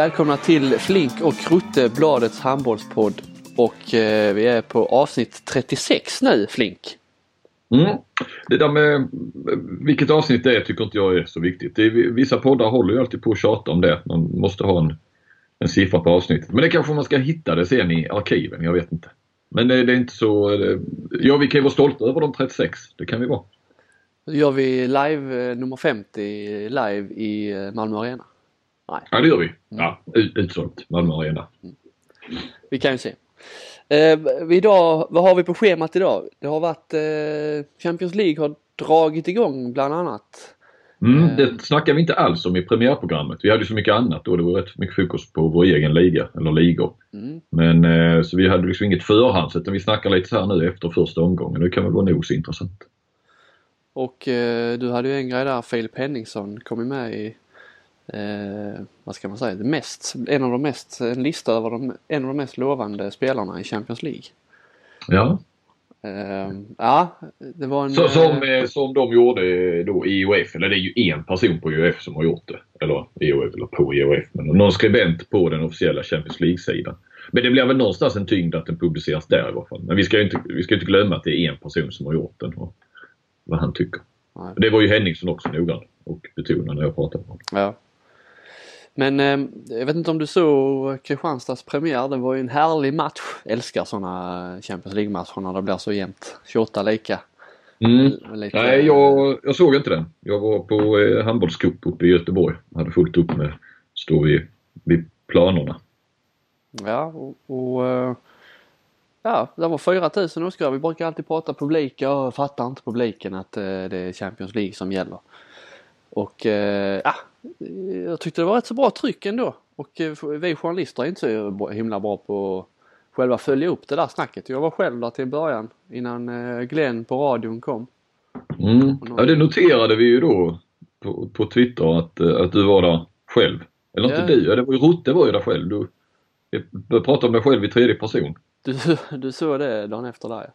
Välkomna till Flink och Krutte, Bladets handbollspodd. Och eh, vi är på avsnitt 36 nu, Flink. Mm. Det där med vilket avsnitt det är tycker inte jag är så viktigt. Det är, vissa poddar håller ju alltid på att tjata om det. Man måste ha en, en siffra på avsnittet. Men det kanske man ska hitta det sen i arkiven, jag vet inte. Men det, det är inte så... Ja, vi kan ju vara stolta över de 36. Det kan vi vara. Då gör vi live eh, nummer 50 live i eh, Malmö Arena. Nej. Ja, det gör vi. Ja, utsålt Malmö Arena. Mm. Vi kan ju se. Eh, idag, vad har vi på schemat idag? Det har varit eh, Champions League har dragit igång bland annat. Mm, eh. det snackar vi inte alls om i premiärprogrammet. Vi hade så mycket annat då. Det var rätt mycket fokus på vår egen liga, eller ligor. Mm. Men eh, så vi hade liksom inget förhands utan vi snackar lite så här nu efter första omgången. Det kan väl vara nog så intressant. Och eh, du hade ju en grej där, Filip Henningsson kom ju med i eh, vad ska man säga, mest, en av de mest, en lista över de, en av de mest lovande spelarna i Champions League. Ja. Uh, ja, det var en... Så, som, uh, som de gjorde då i IOF, eller det är ju en person på IOF som har gjort det. Eller IOF, eller på IOF, men någon skribent på den officiella Champions League-sidan. Men det blir väl någonstans en tyngd att den publiceras där i alla fall. Men vi ska ju inte, vi ska inte glömma att det är en person som har gjort den och vad han tycker. Nej. Det var ju Henningsson också noggrann och betonade när jag pratade med honom. Ja. Men eh, jag vet inte om du såg Kristianstads premiär. Det var ju en härlig match. Jag älskar sådana Champions League-matcher när det blir så jämnt. 28 lika. Mm. Lite... Nej, jag, jag såg inte den. Jag var på eh, handbollscup uppe i Göteborg. Jag hade fullt upp med att stå vid, vid planerna. Ja, och, och eh, ja, det var 4000 åskådare. Vi brukar alltid prata publik. Jag fattar inte publiken att eh, det är Champions League som gäller. Och eh, ja, jag tyckte det var rätt så bra tryck ändå. Och eh, vi journalister är inte så himla bra på att själva följa upp det där snacket. Jag var själv där till början innan eh, Glenn på radion kom. Mm. Ja det noterade vi ju då på, på Twitter att, att du var där själv. Eller ja. inte du, det var ju Rutte var ju där själv. Du, du pratade om dig själv i tredje person. Du, du såg det dagen efter där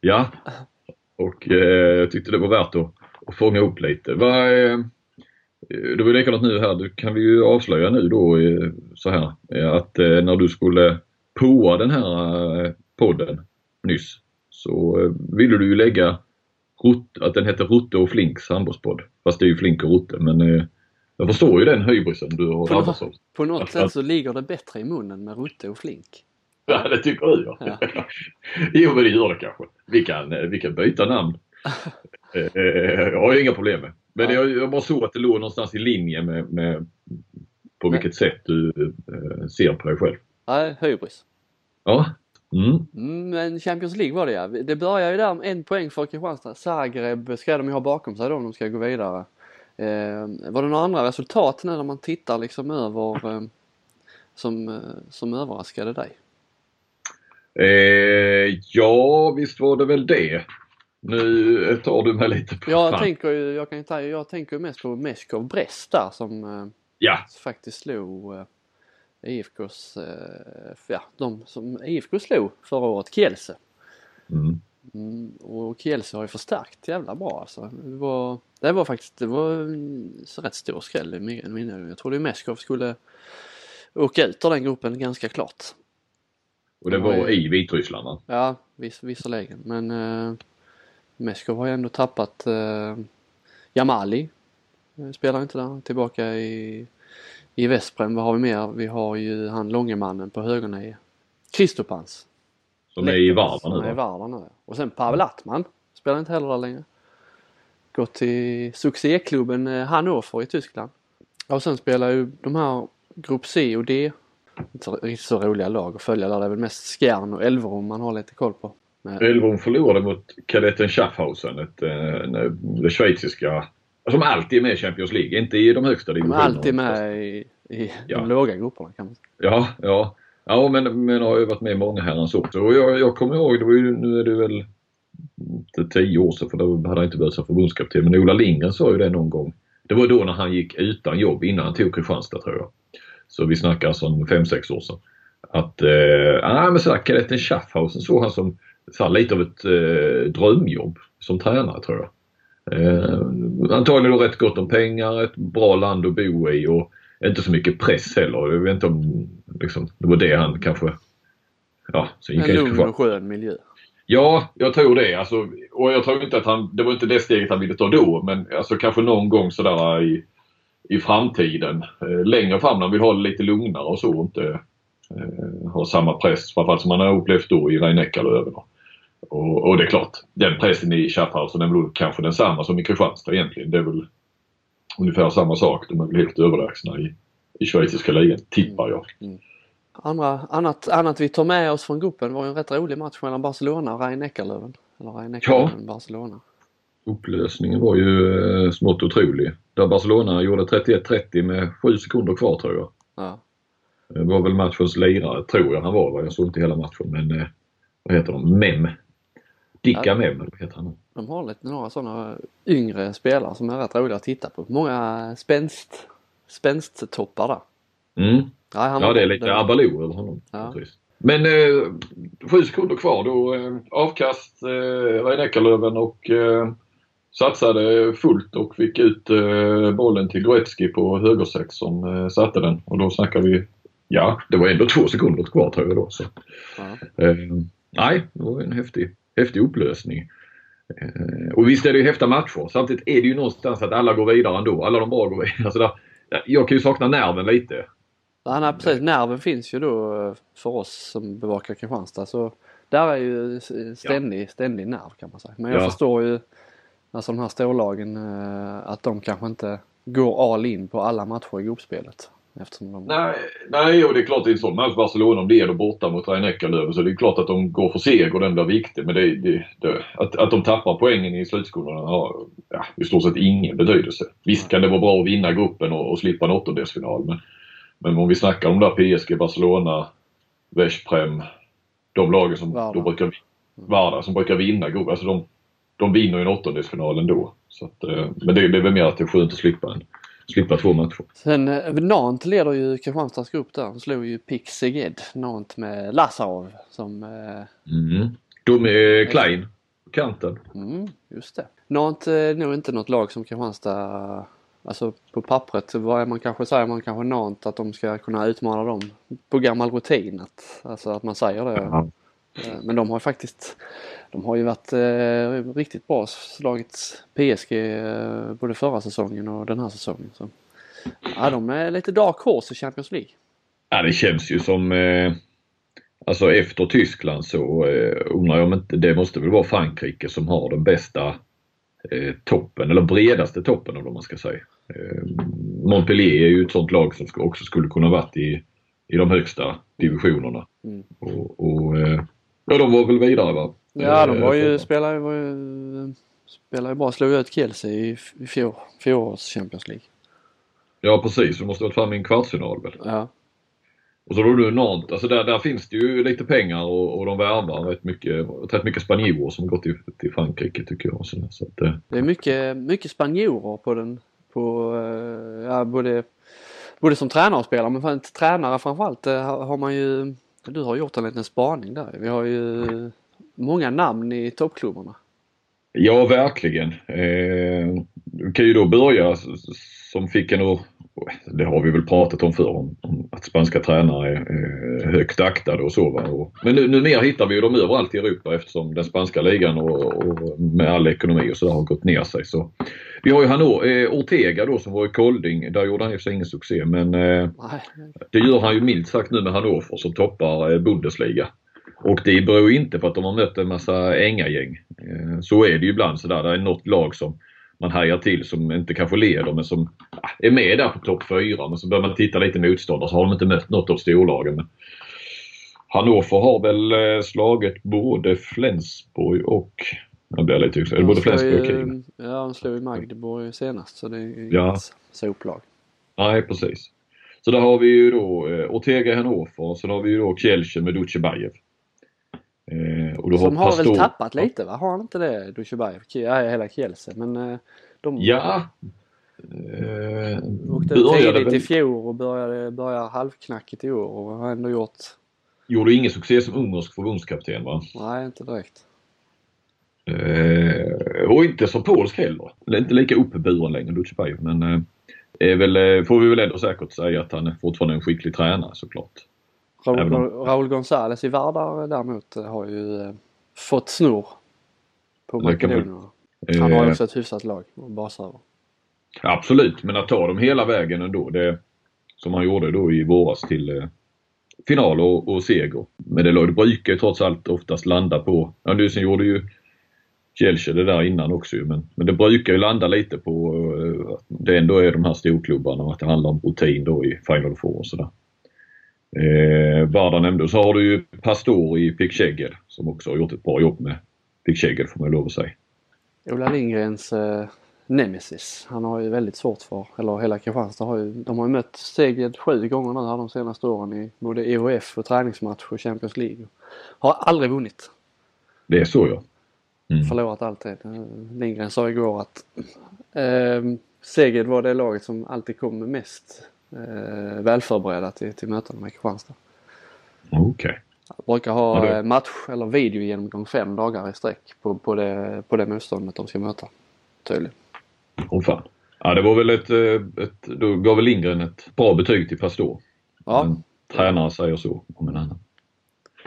ja. Och eh, jag tyckte det var värt att, att fånga upp lite. Vad, eh, det var likadant nu här, det kan vi ju avslöja nu då så här att eh, när du skulle poa den här eh, podden nyss så eh, ville du ju lägga att den heter Rutte och Flinks handbollspodd. Fast det är ju Flink och Rutte men jag förstår ju den höjbrisen du har drabbats av. På något att, sätt så ligger det bättre i munnen med Rutte och Flink. Ja det tycker du ja. ja. jo men det gör det kanske. Vi kan, vi kan byta namn. jag har inga problem med. Men ja. jag, jag bara såg att det låg någonstans i linje med, med på Nej. vilket sätt du eh, ser på dig själv. Nej, hybris. Ja. Mm. mm. Men Champions League var det ja. Det börjar ju där med en poäng för Kristianstad. Zagreb ska de ju ha bakom sig då om de ska gå vidare. Eh, var det några andra resultat nu när man tittar liksom över eh, som, eh, som överraskade dig? Eh, ja, visst var det väl det. Nu tar du mig lite på Jag fan. tänker ju, jag kan ju ta, jag tänker mest på Meshkov Brest där som eh, ja. faktiskt slog eh, IFKs, eh, ja de som IFK slog förra året, Kielse. Mm. Mm, och Kielse har ju förstärkt jävla bra alltså. Det var, det var faktiskt, det var en rätt stor skräll i min Jag trodde Meshkov skulle åka ut ur den gruppen ganska klart. Och det var i Vitryssland va? Ja, viss, visserligen men Meskov har ju ändå tappat eh, Jamali. Eh, spelar inte där. Tillbaka i, i Vesprem. Vad har vi mer? Vi har ju han långemannen på högernie. Kristopans. Som är i Varda nu? Som är i Varda nu. Och sen Pavel Attman. Spelar inte heller där längre. Gått till succéklubben eh, Hannover i Tyskland. Och sen spelar ju de här Grupp C och D inte så, så roliga lag att följa där. Det är väl mest Skjern och Elverum man har lite koll på. Elverum förlorade mot Kadetten Schaffhausen, ett, eh, det schweiziska, som alltid är med i Champions League, inte i de högsta divisionerna. De är alltid med i, i ja. de låga grupperna kan man säga. Ja, ja. Ja men, men har ju varit med många herrans år. Och jag, jag kommer ihåg, det var ju, nu är det väl inte tio år sedan för då hade han inte börjat som förbundskapten. Men Ola Lindgren sa ju det någon gång. Det var då när han gick utan jobb innan han tog Kristianstad tror jag. Så vi snackar alltså om 5-6 år sedan. Att, eh, ah, men sådär, Kadetten Schaffhausen såg han som så här, lite av ett eh, drömjobb som tränare tror jag. Eh, antagligen rätt gott om pengar, ett bra land att bo i och inte så mycket press heller. Jag vet inte om liksom, det var det han kanske... Ja, så en lugn och skön miljö. Ja, jag tror det. Alltså, och jag tror inte att han... Det var inte det steget han ville ta då men alltså kanske någon gång sådär i, i framtiden. Eh, längre fram när han vill ha det lite lugnare och så och inte eh, ha samma press. Framförallt som han har upplevt då i Rhein-Neckarlöven. Och, och det är klart, den pressen i Schaffhausen är väl kanske densamma som i Kristianstad egentligen. Det är väl ungefär samma sak. De är väl helt överlägsna i, i schweiziska ligan, tippar jag. Mm. Andra, annat, annat vi tar med oss från gruppen var ju en rätt rolig match mellan Barcelona och Rhein-Neckarlöven. Eller Rhein-Neckarlöven, ja. Barcelona. Upplösningen var ju eh, smått otrolig. Där Barcelona gjorde 31-30 med 7 sekunder kvar tror jag. Ja. Det var väl matchens lirare, tror jag han var. Jag såg inte hela matchen men eh, vad heter de? Mem. Dicka ja, vad heter han? De har lite några sådana yngre spelare som är rätt roliga att titta på. Många spänst, spänsttoppar där. Mm. Ja, han, ja det är lite det... Abaloo över honom. Ja. Men eh, sju sekunder kvar då eh, avkast eh, Rhein och eh, satsade fullt och fick ut eh, bollen till Goretzki på högersex som eh, satte den och då snackar vi, ja det var ändå två sekunder kvar tror jag då. Så. Ja. Eh, nej, det var en häftig, häftig upplösning. Eh, och visst är det ju häftiga matcher. Samtidigt är det ju någonstans att alla går vidare ändå. Alla de bra går vidare. Alltså där, jag kan ju sakna nerven lite. Ja, nej, precis. Nerven finns ju då eh, för oss som bevakar Kristianstad. Så där är ju ständig, ja. ständig nerv kan man säga. Men jag ja. förstår ju alltså de här storlagen eh, att de kanske inte går all in på alla matcher i gruppspelet. Eftersom de... Nej, nej, och det är klart i en sån match Barcelona om det är borta mot Rhein-Neckarlöven så det är klart att de går för seger och den blir viktig. Men det, det, det, att, att de tappar poängen i slutskolorna har ja, i stort sett ingen betydelse. Visst kan det vara bra att vinna gruppen och, och slippa en åttondelsfinal men, men om vi snackar om där PSG, Barcelona, Veszprem, de lagen som Varda. då brukar, Varda, som brukar vinna gruppen. Alltså de, de vinner ju en åttondelsfinal ändå. Så att, eh, men det, det är väl mer att det är skönt att slippa en slippa två matcher. Sen eh, Nant leder ju Kristianstads grupp där. De slog ju Pix Seged, Nant med Lazarov som... Eh, mm. De är Klein, kanten. Mm, just det. Nant är nog inte något lag som Kristianstad Alltså på pappret vad är man kanske säger man kanske Nant att de ska kunna utmana dem på gammal rutin. Att, alltså att man säger det. Ja. Eh, men de har faktiskt de har ju varit eh, riktigt bra, slagit PSG eh, både förra säsongen och den här säsongen. Så. Ja, de är lite dark horse i Champions League. Ja, det känns ju som eh, Alltså efter Tyskland så eh, undrar jag om inte det måste väl vara Frankrike som har den bästa eh, toppen eller bredaste toppen om man ska säga. Eh, Montpellier är ju ett sånt lag som också skulle kunna varit i, i de högsta divisionerna. Mm. Och, och eh, ja, de var väl vidare va? Ja, de var ju, spelade, var ju, spelade ju bra. Slog ut Kielce i, fjol, fjolårets Champions League. Ja precis, de måste varit framme i en kvartsfinal väl? Ja. Och så har du Nantes, alltså där, där finns det ju lite pengar och, och de värvar rätt mycket, rätt mycket spanjorer som gått till, till Frankrike tycker jag. Så, så att, eh. Det är mycket, mycket spanjorer på den, på, eh, ja både, både som tränare och spelare men en tränare framförallt eh, har man ju, du har gjort en liten spaning där. Vi har ju många namn i toppklubbarna. Ja, verkligen. Eh, du kan ju då börja som fick en att, det har vi väl pratat om förr, om, om att spanska tränare är eh, högt aktade och så. Va? Och, men nu, numera hittar vi ju dem överallt i Europa eftersom den spanska ligan och, och med all ekonomi och sådär har gått ner sig. Så, vi har ju Hanno, eh, Ortega då som var i Kolding, där gjorde han i sig ingen succé men eh, det gör han ju milt sagt nu med Hannover som toppar eh, Bundesliga. Och det beror inte på att de har mött en massa ängagäng. Eh, så är det ju ibland sådär. Det är något lag som man hajar till som inte kanske leder men som är med där på topp 4. Men så börjar man titta lite motståndare så har de inte mött något av storlagen. Men Hannover har väl eh, slagit både Flensburg och jag blir lite osäker. Både Flensburg och Kiel. Ja, de slog ju Magdeburg senast så det är ju ja. inget soplag. Nej, precis. Så där har vi ju då eh, Ortega i Hannover och sen har vi ju då Kielce med. Eh, och Som har, har väl tappat lite va? Har han inte det Dushibayev? Ja, hela Kielce men eh, de... Ja. Eh, åkte tidigt väl... i fjol och började, började halvknackigt i år och har ändå gjort... Gjorde ingen succé som ungersk förbundskapten va? Nej, inte direkt. Eh, och inte som polsk heller. Inte lika uppburen längre Dutjebajev men eh, är väl, eh, får vi väl ändå säkert säga att han är fortfarande en skicklig tränare såklart. Om- Raul Gonzales i Vardar däremot har ju eh, fått snor på Makedonien. Han har Eh, också ett hyfsat lag att basa över. Absolut, men att ta dem hela vägen ändå. Det, som han gjorde då i våras till eh, final och, och seger. Men det, det brukar ju trots allt oftast landa på, ja nu sen gjorde ju Kielce det där innan också men, men det brukar ju landa lite på eh, att det ändå är de här storklubbarna och att det handlar om rutin då i Final Four och sådär. Eh, Varda nämnde och så har du ju Pastor i Pick som också har gjort ett bra jobb med Pick får man lov att säga. Ola Lindgrens eh, nemesis. Han har ju väldigt svårt för, eller hela Kristianstad har ju, de har ju mött Seged sju gånger nu här de senaste åren i både EHF och träningsmatch och Champions League. Har aldrig vunnit. Det är så ja. Mm. Förlorat alltid. Eh, Lindgren sa igår att eh, Seged var det laget som alltid kom med mest eh, välförberedda till, till mötena med Kristianstad. Okej. Brukar ha Ja, match eller videogenomgång fem dagar i sträck på, på, det, på det motståndet de ska möta. Tydligen. Åh fan. Ja, det var väl ett, eh, ett... Då gav väl Lindgren ett bra betyg till Pastor. Ja, En tränare säger så om en annan.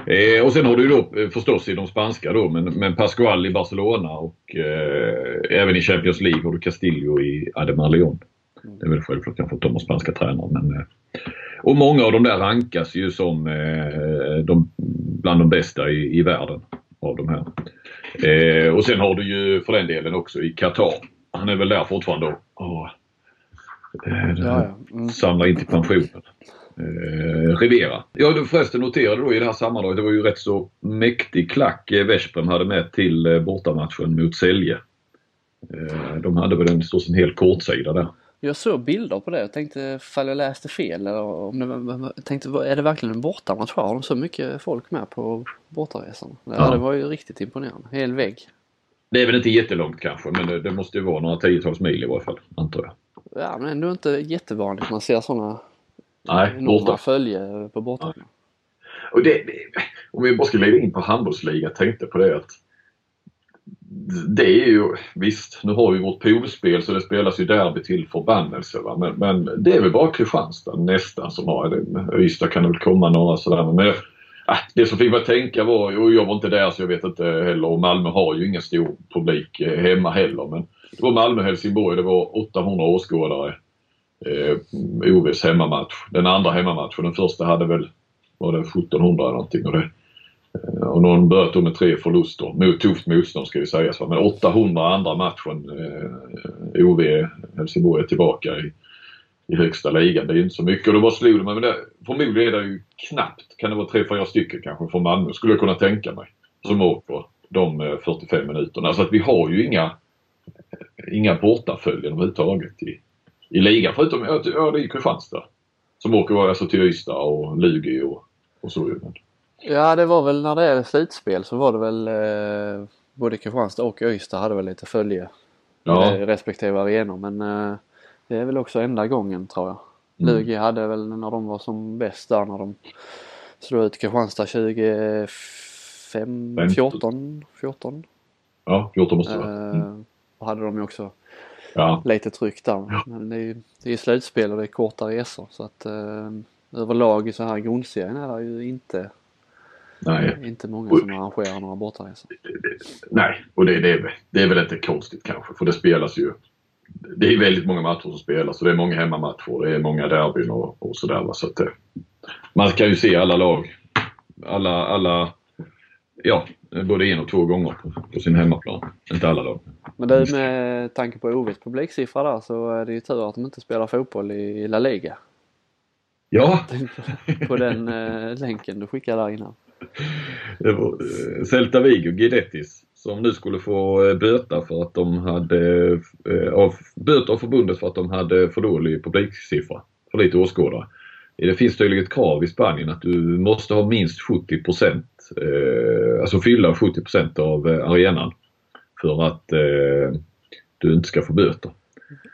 Eh, och sen har du ju då eh, förstås i de spanska då, men, men Pascual i Barcelona och eh, även i Champions League har du Castillo i Ademar Leon. Det är väl självklart kanske att de har spanska tränare men... Eh, och många av de där rankas ju som eh, de, bland de bästa i, i världen av de här. Eh, och sen har du ju för den delen också i Qatar. Han är väl där fortfarande och, eh, ja, ja. Mm. samlar in till pensionen. Eh, Rivera. Ja, du förresten noterade då i det här sammanhanget, det var ju rätt så mäktig klack eh, Veszprem hade med till eh, bortamatchen mot Sälje. Eh, de hade väl en, en hel kortsida där. Jag såg bilder på det och tänkte ifall jag läste fel eller om det jag tänkte är det verkligen en bortamatch? Har de så mycket folk med på bortaresan? Ja, Ja. det var ju riktigt imponerande. Hel vägg. Det är väl inte jättelångt kanske, men det, det måste ju vara några tiotals mil i varje fall, antar jag. Ja men ändå inte jättevanligt man ser sådana Nej, enorma följe på borta. Och det, det, om vi bara ska leda in på handbollsliga, tänkte på det att det är ju, visst, nu har vi vårt poolspel så det spelas ju derby till förbannelse. Va? Men, men det är väl bara Kristianstad nästan som har det. Ystad kan väl komma några sådär. Men jag, ah, det som fick mig att tänka var, och jag var inte där så jag vet inte heller, och Malmö har ju ingen stor publik eh, hemma heller. Men det var Malmö-Helsingborg, det var 800 åskådare. Eh, OVs hemmamatch. Den andra hemmamatchen, den första hade väl, var det 1700 eller någonting. Och det, Eh, och någon böt då med tre förluster. Mot tufft motstånd ska ju sägas. Men 800 andra matchen. Eh, OV Helsingborg är tillbaka i, i högsta ligan. Det är ju inte så mycket. Och då bara slog det mig. Men det, förmodligen är det ju knappt. Kan det vara tre, fyra stycken kanske från Malmö skulle jag kunna tänka mig. Som åker de eh, 45 minuterna. Så att vi har ju inga, inga bortaföljen överhuvudtaget i, i ligan. Förutom, ja, det är ju Kristianstad. Som åker alltså till Ystad och Lugi och, och så. Men, Ja det var väl när det är slutspel så var det väl eh, både Kristianstad och Ystad hade väl lite följe ja. i respektive arenor men eh, det är väl också enda gången tror jag. Mm. Lugi hade väl när de var som bäst där när de slog ut Kristianstad 25, 14, 14. Ja, 14 måste det vara. Mm. Eh, och hade de ju också Ja, lite tryck där. Men det är ju det är slutspel och det är korta resor så att eh, överlag i så här grundserien är det ju inte, nej. inte många som arrangerar några bortaresor. Nej, och det, det, är, det är väl inte konstigt kanske för det spelas ju. Det är väldigt många matcher som spelas och det är många hemmamatcher. Det är många derbyn och, och sådär. Så att, eh, man kan ju se alla lag. Alla, alla ja, både en och två gånger på, på sin hemmaplan. Inte alla lag. Men du med tanke på OVs publiksiffra där så är det ju tur att de inte spelar fotboll i La Liga. Ja, På den eh, länken du skickade där innan. Eh, Celta Vigo, Guidettis, som nu skulle få eh, böta för att de hade eh, av, böter av förbundet för att de hade för dålig publiksiffra. För lite åskådare. Det finns tydligen ett krav i Spanien att du måste ha minst 70 eh, alltså fylla 70% av eh, arenan för att du inte ska få böter.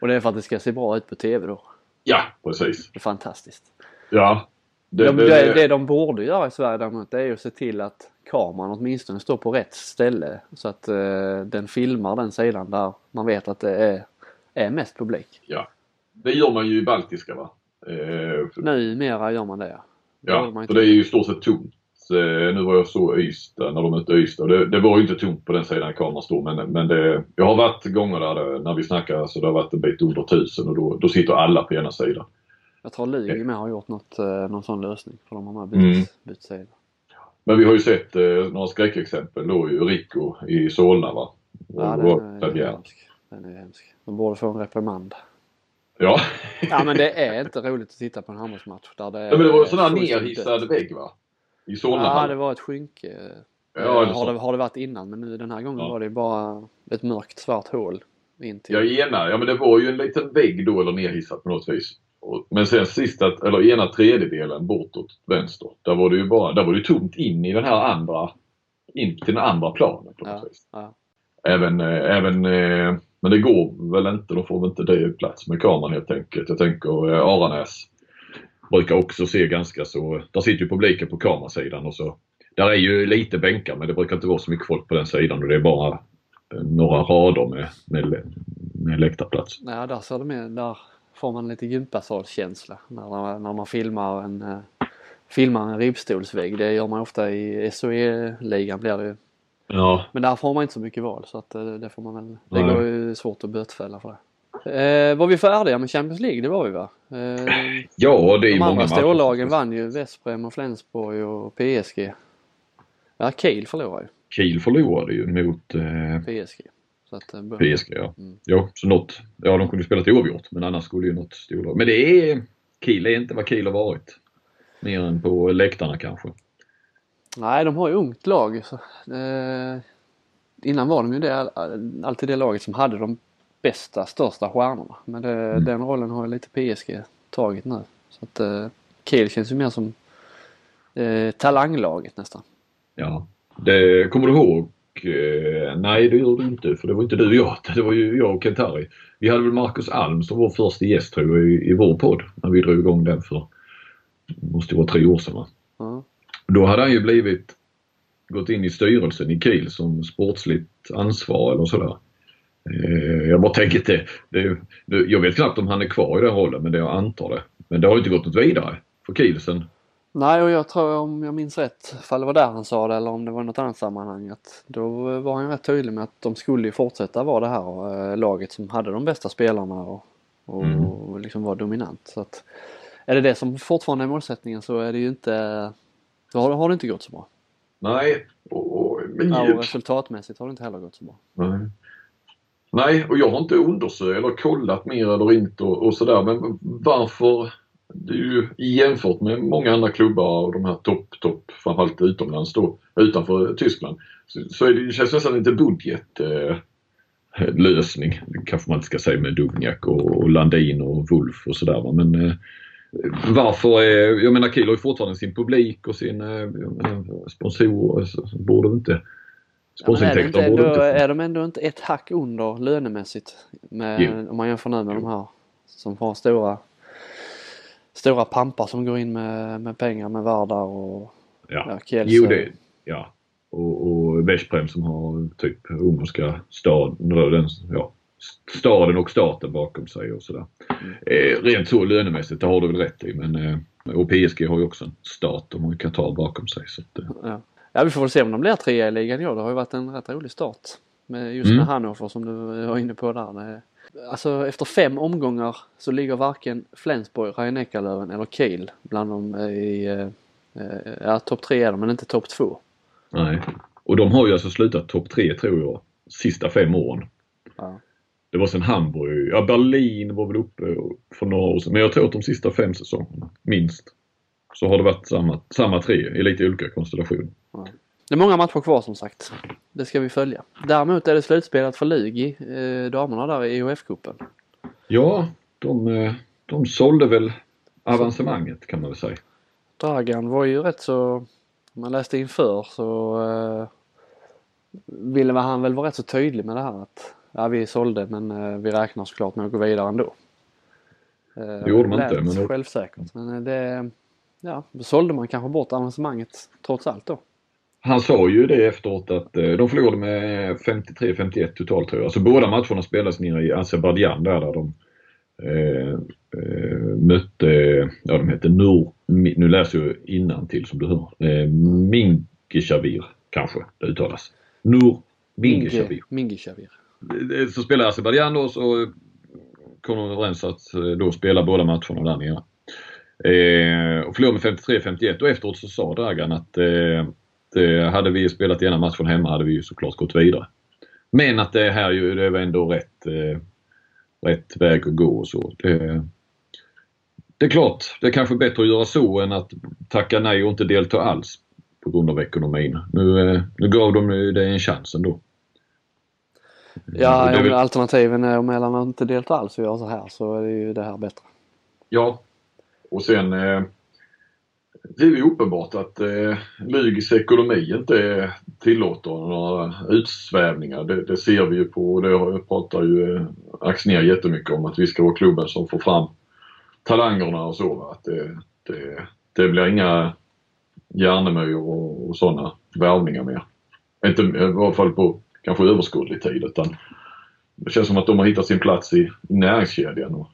Och det är för att det ska se bra ut på TV då. Ja, precis. Det är fantastiskt. Ja. Det, De, det, det, det de borde göra i Sverige däremot det är ju att se till att kameran åtminstone står på rätt ställe så att eh, den filmar den sidan där man vet att det är, är mest publik. ja. det gör man ju i Baltiska va? Eh, Numera gör man det ja. Ja, och det är ju i stort sett tomt. Eh, nu var jag så Ystad när de mötte Ystad. Det, det var ju inte tomt på den sidan kameran stod men, men det, jag har varit gånger där det, när vi snackar så det har varit en bit under tusen och då, då sitter alla på ena sidan. Jag tror Lugi med har gjort något, eh, någon sån lösning för de har bytt, mm. bytt sida. Men vi har ju sett eh, några skräckexempel då ju Rico i Solna va? Ja, den är, hemsk. den är hemsk. De borde få en reprimand. Ja. ja men det är inte roligt att titta på en handbollsmatch där det. Ja, men det var en sån här nerhissad vägg va? I Solna? Ja det var ett skynke. Ja, det har, det, har det varit innan men nu den här gången ja. var det bara ett mörkt svart hål. In till... Ja ena, ja men det var ju en liten vägg då eller nerhissat på något vis. Men sen sista, eller ena tredjedelen bortåt vänster. Där var det ju bara, där var det tomt in i den här andra, in till den andra planen på något ja, vis. Ja. Även, eh, även, eh, men det går väl inte, de får väl inte det plats med kameran helt enkelt. Jag tänker eh, Aranäs brukar också se ganska så, där sitter ju publiken på kamerasidan och så. Där är ju lite bänkar men det brukar inte vara så mycket folk på den sidan och det är bara några rader med, med, med läktarplats. Ja, där ser det med, där får man lite gympasalskänsla när, när man filmar en, uh, filmar en ribbstolsvägg. Det gör man ofta i SOE-ligan blir det ju. Ja. Men där får man inte så mycket val så att uh, det får man väl, det går ju svårt att bötfälla för det. Eh, var vi färdiga med Champions League? Det var vi va? Eh, ja, det är de många andra storlagen vann ju Vesprem och Flensburg och PSG. Ja, Kiel förlorade ju. Kiel förlorade ju mot eh, PSG. Så att, PSG ja. Mm. Ja, så något, ja de kunde spela till oavgjort men annars skulle ju något storlag. Men det är, Kiel är inte vad Kiel har varit. Mer än på läktarna kanske. Nej, de har ju ungt lag. Så, eh, innan var de ju det, alltid det laget som hade de bästa, största stjärnorna. Men det, mm. den rollen har ju lite PSG tagit nu. Så att eh, Kiel känns ju mer som eh, talanglaget nästan. Ja, det kommer du ihåg? Eh, nej det gör du inte för det var inte du och jag. Det var ju jag och Kentari. Vi hade väl Marcus Alm som var första gäst tror jag i, i vår podd när vi drog igång den för, måste vara tre år sedan va? Mm. Då hade han ju blivit, gått in i styrelsen i Kiel som sportsligt ansvar eller sådär. Eh, jag bara tänker det, det, jag vet knappt om han är kvar i den rollen men det jag antar det. Men det har inte gått något vidare för Kiel sen Nej och jag tror om jag minns rätt, ifall det var där han sa det eller om det var i något annat sammanhang att då var han rätt tydlig med att de skulle fortsätta vara det här eh, laget som hade de bästa spelarna och, och mm. liksom var dominant. Så att, är det det som fortfarande är målsättningen så är det ju inte, då har, har det inte gått så bra. Nej. Och, och, men... ja, och resultatmässigt har det inte heller gått så bra. Nej. Nej, och jag har inte undersökt eller kollat mer eller inte och, och sådär men varför det är ju jämfört med många andra klubbar och de här topp, topp, framförallt utomlands då, utanför Tyskland, så, så är det, det känns nästan lite budgetlösning. Eh, det kanske man inte ska säga med Duvniak och, Landin och Wolf och sådär men eh, varför är, jag menar Kiel har ju fortfarande sin publik och sin eh, sponsorer, så borde inte Ja, är, ändå, inte... är de ändå inte ett hack under lönemässigt med, om man jämför nu med jo. de här som har stora stora pampar som går in med, med pengar med Vardar och ja. Ja, Jo, det, ja. Och, och Veszprem som har typ ungerska staden, ja, staden och staten bakom sig och sådär. Mm. Eh, rent så lönemässigt, det har du väl rätt i men eh, och PSG har ju också en stat, de har ju Qatar bakom sig. Så att, eh. ja. ja vi får väl se om de blir trea i ligan i år. Det har ju varit en rätt rolig start. Med just med mm. Hannover som du var inne på där. Alltså efter fem omgångar så ligger varken Flensburg, rhein eller Kiel bland dem i, eh, ja topp tre är de men inte topp två. Nej. Och de har ju alltså slutat topp tre tror jag, sista fem åren. Ja. Det var sen Hamburg, ja Berlin var väl uppe för några år sedan men jag tror att de sista fem säsongerna, minst, så har det varit samma, samma tre i lite olika konstellationer. Ja. Det är många matcher kvar som sagt. Det ska vi följa. Däremot är det slutspelat för Lugi, eh, damerna där i EHF-cupen. Ja, de, eh, de sålde väl avancemanget kan man väl säga. Dragan var ju rätt så, man läste inför så eh, ville han väl vara rätt så tydlig med det här att ja vi sålde men eh, vi räknar såklart med att gå vidare ändå. Eh, det gjorde man inte. Men... självsäkert men eh, det, ja då sålde man kanske bort avancemanget trots allt då. Han sa ju det efteråt att eh, de förlorade med 53-51 totalt tror jag. Alltså båda matcherna spelades nere i Azerbajdzjan där, där de eh, eh, mötte, ja de hette Nur, nu läser jag innan till som du hör, eh, Minkishavir kanske det uttalas. Nur Minkishavir. Mingishavir. Så spelar Azerbajdzjan då så kom de överens att eh, då spela båda matcherna där nere. Eh, och förlorade med 53-51 och efteråt så sa Dragan att eh, det, hade vi spelat ena matchen hemma hade vi ju såklart gått vidare. Men att det här ju, det var ändå rätt, eh, rätt väg att gå och så. Det, det är klart, det är kanske bättre att göra så än att tacka nej och inte delta alls på grund av ekonomin. Nu, eh, nu gav de det en chans ändå. Ja, om väl- alternativen är mellan att inte delta alls och göra så här så är det ju det här bättre. Ja. Och sen eh, det är ju uppenbart att eh, Lygis ekonomi inte tillåter några utsvävningar. Det, det ser vi ju på och det pratar ju eh, Axnér jättemycket om att vi ska vara klubben som får fram talangerna och så. Att det, det, det blir inga Järnemyr och, och sådana värvningar mer. Inte i alla fall på kanske överskådlig tid utan det känns som att de har hittat sin plats i näringskedjan. Och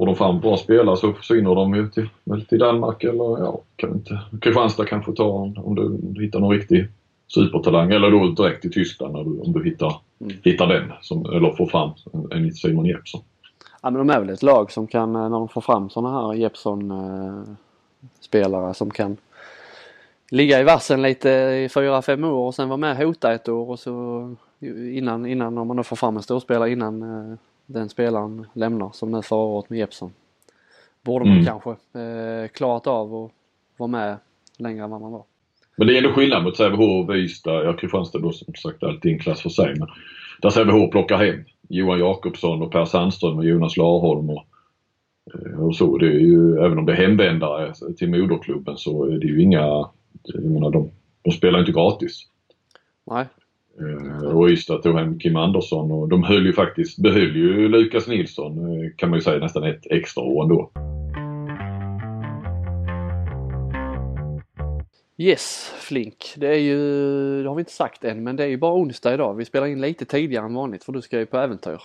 får de fram bra spelare så försvinner de ju till, till Danmark eller ja, kan inte. Kristianstad kanske tar om, om du, om du hittar någon riktig supertalang eller då direkt till Tyskland du, om du hittar, Mm. hittar den som, eller får fram en, en Simon Jeppsson. Ja men de är väl ett lag som kan, eh, när de får fram sådana här Jeppsson-spelare som kan ligga i vassen lite i fyra, fem år och sen vara med och hota ett år och så innan, innan om man då får fram en storspelare innan eh, den spelaren lämnar som nu förra året med Jeppsson. Borde man Mm. kanske eh, klarat av att vara med längre än vad man var. Men det är ändå skillnad mot Sävehof Ystad. Ja, Kristianstad då som sagt alltid en klass för sig. Men där Sävehof plockar hem Johan Jakobsson och Per Sandström och Jonas Larholm och, eh, och så. Det är ju, även om det är hemvändare till moderklubben så är det ju inga, jag menar de, de spelar inte gratis. Nej, Och Ystad tog hem Kim Andersson och de höll ju faktiskt, behöll ju Lukas Nilsson eh, kan man ju säga nästan ett extra år ändå. Yes, Flink. Det är ju, det har vi inte sagt än, men det är ju bara onsdag idag. Vi spelar in lite tidigare än vanligt för du ska ju på äventyr.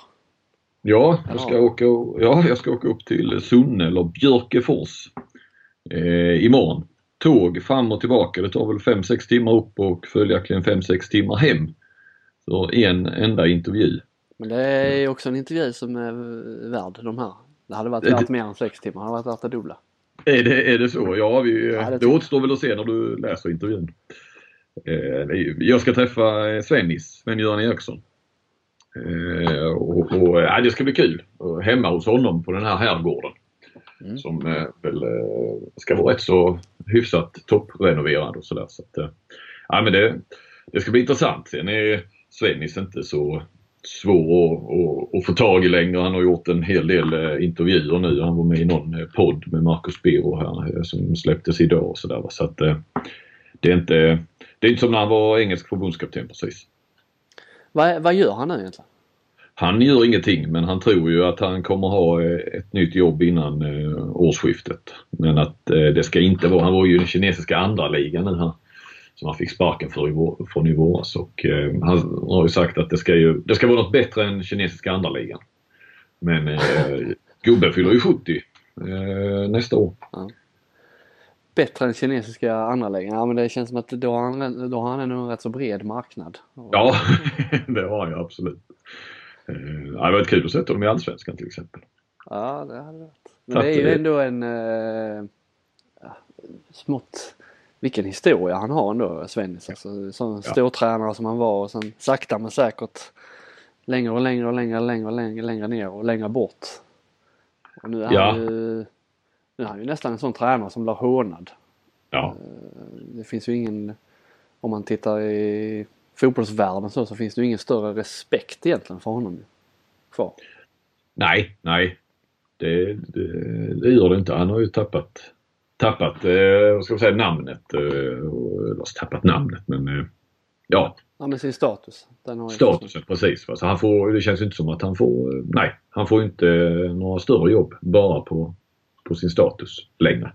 Ja, jag ska, åka, ja, jag ska åka upp till Sunne eller Björkefors eh, imorgon. Tåg fram och tillbaka. Det tar väl 5-6 timmar upp och följaktligen 5-6 timmar hem. För en enda intervju. Men det är också en intervju som är värd de här. Det hade varit värt mer än sex timmar. Det hade varit värt det dubbla. Är det, är det så? Ja, vi, Ja, det det, återstår väl att se när du läser intervjun. Eh, jag ska träffa Svennis, Sven-Göran Eriksson. Eh, och, och, ja, det ska bli kul. Hemma hos honom på den här herrgården. Mm. Som eh, väl ska vara rätt så hyfsat topprenoverad och sådär. Så att, ja, men det, det ska bli intressant. Sen är Svennis inte så svår att, att, att få tag i längre. Han har gjort en hel del eh, intervjuer nu. Han var med i någon eh, podd med Marcus Biro här eh, som släpptes idag och sådär. Så att det är inte, det är inte som när han var engelsk förbundskapten precis. Vad, vad gör han nu egentligen? Han gör ingenting men han tror ju att han kommer ha ett nytt jobb innan årsskiftet. Men att det ska inte vara, han var ju i den kinesiska andra ligan nu här. Som han fick sparken för i vår, från i våras och eh, han har ju sagt att det ska ju, det ska vara något bättre än kinesiska andra ligan. Men eh, gubben fyller ju 70 eh, nästa år. Bättre än kinesiska andra ligan? Ja men det känns som att då har han, då har han ändå en rätt så bred marknad. Ja, det har han ju absolut. Eh, det hade varit kul att sätta dem i Allsvenskan till exempel. Ja det hade det varit. Men det är ju det- ändå en eh, ja, smått vilken historia han har ändå Svennis. Alltså, sån Ja. stortränare som han var och sen sakta men säkert längre och längre och längre och längre och längre, längre ner och längre bort. Och nu är Ja. han ju nu är han ju nästan en sån tränare som blir hånad. Ja, Det finns ju ingen, om man tittar i fotbollsvärlden så, så finns det ju ingen större respekt egentligen för honom. Kvar. nej, nej. Det, det, det gör det inte. Han har ju tappat, tappat eh, vad ska man säga, namnet. Eh, eller tappat namnet men eh, ja, Ja men sin status. Statusen precis. Va? Så han får, det känns inte som att han får, eh, nej, han får inte eh, några större jobb bara på, på sin status längre.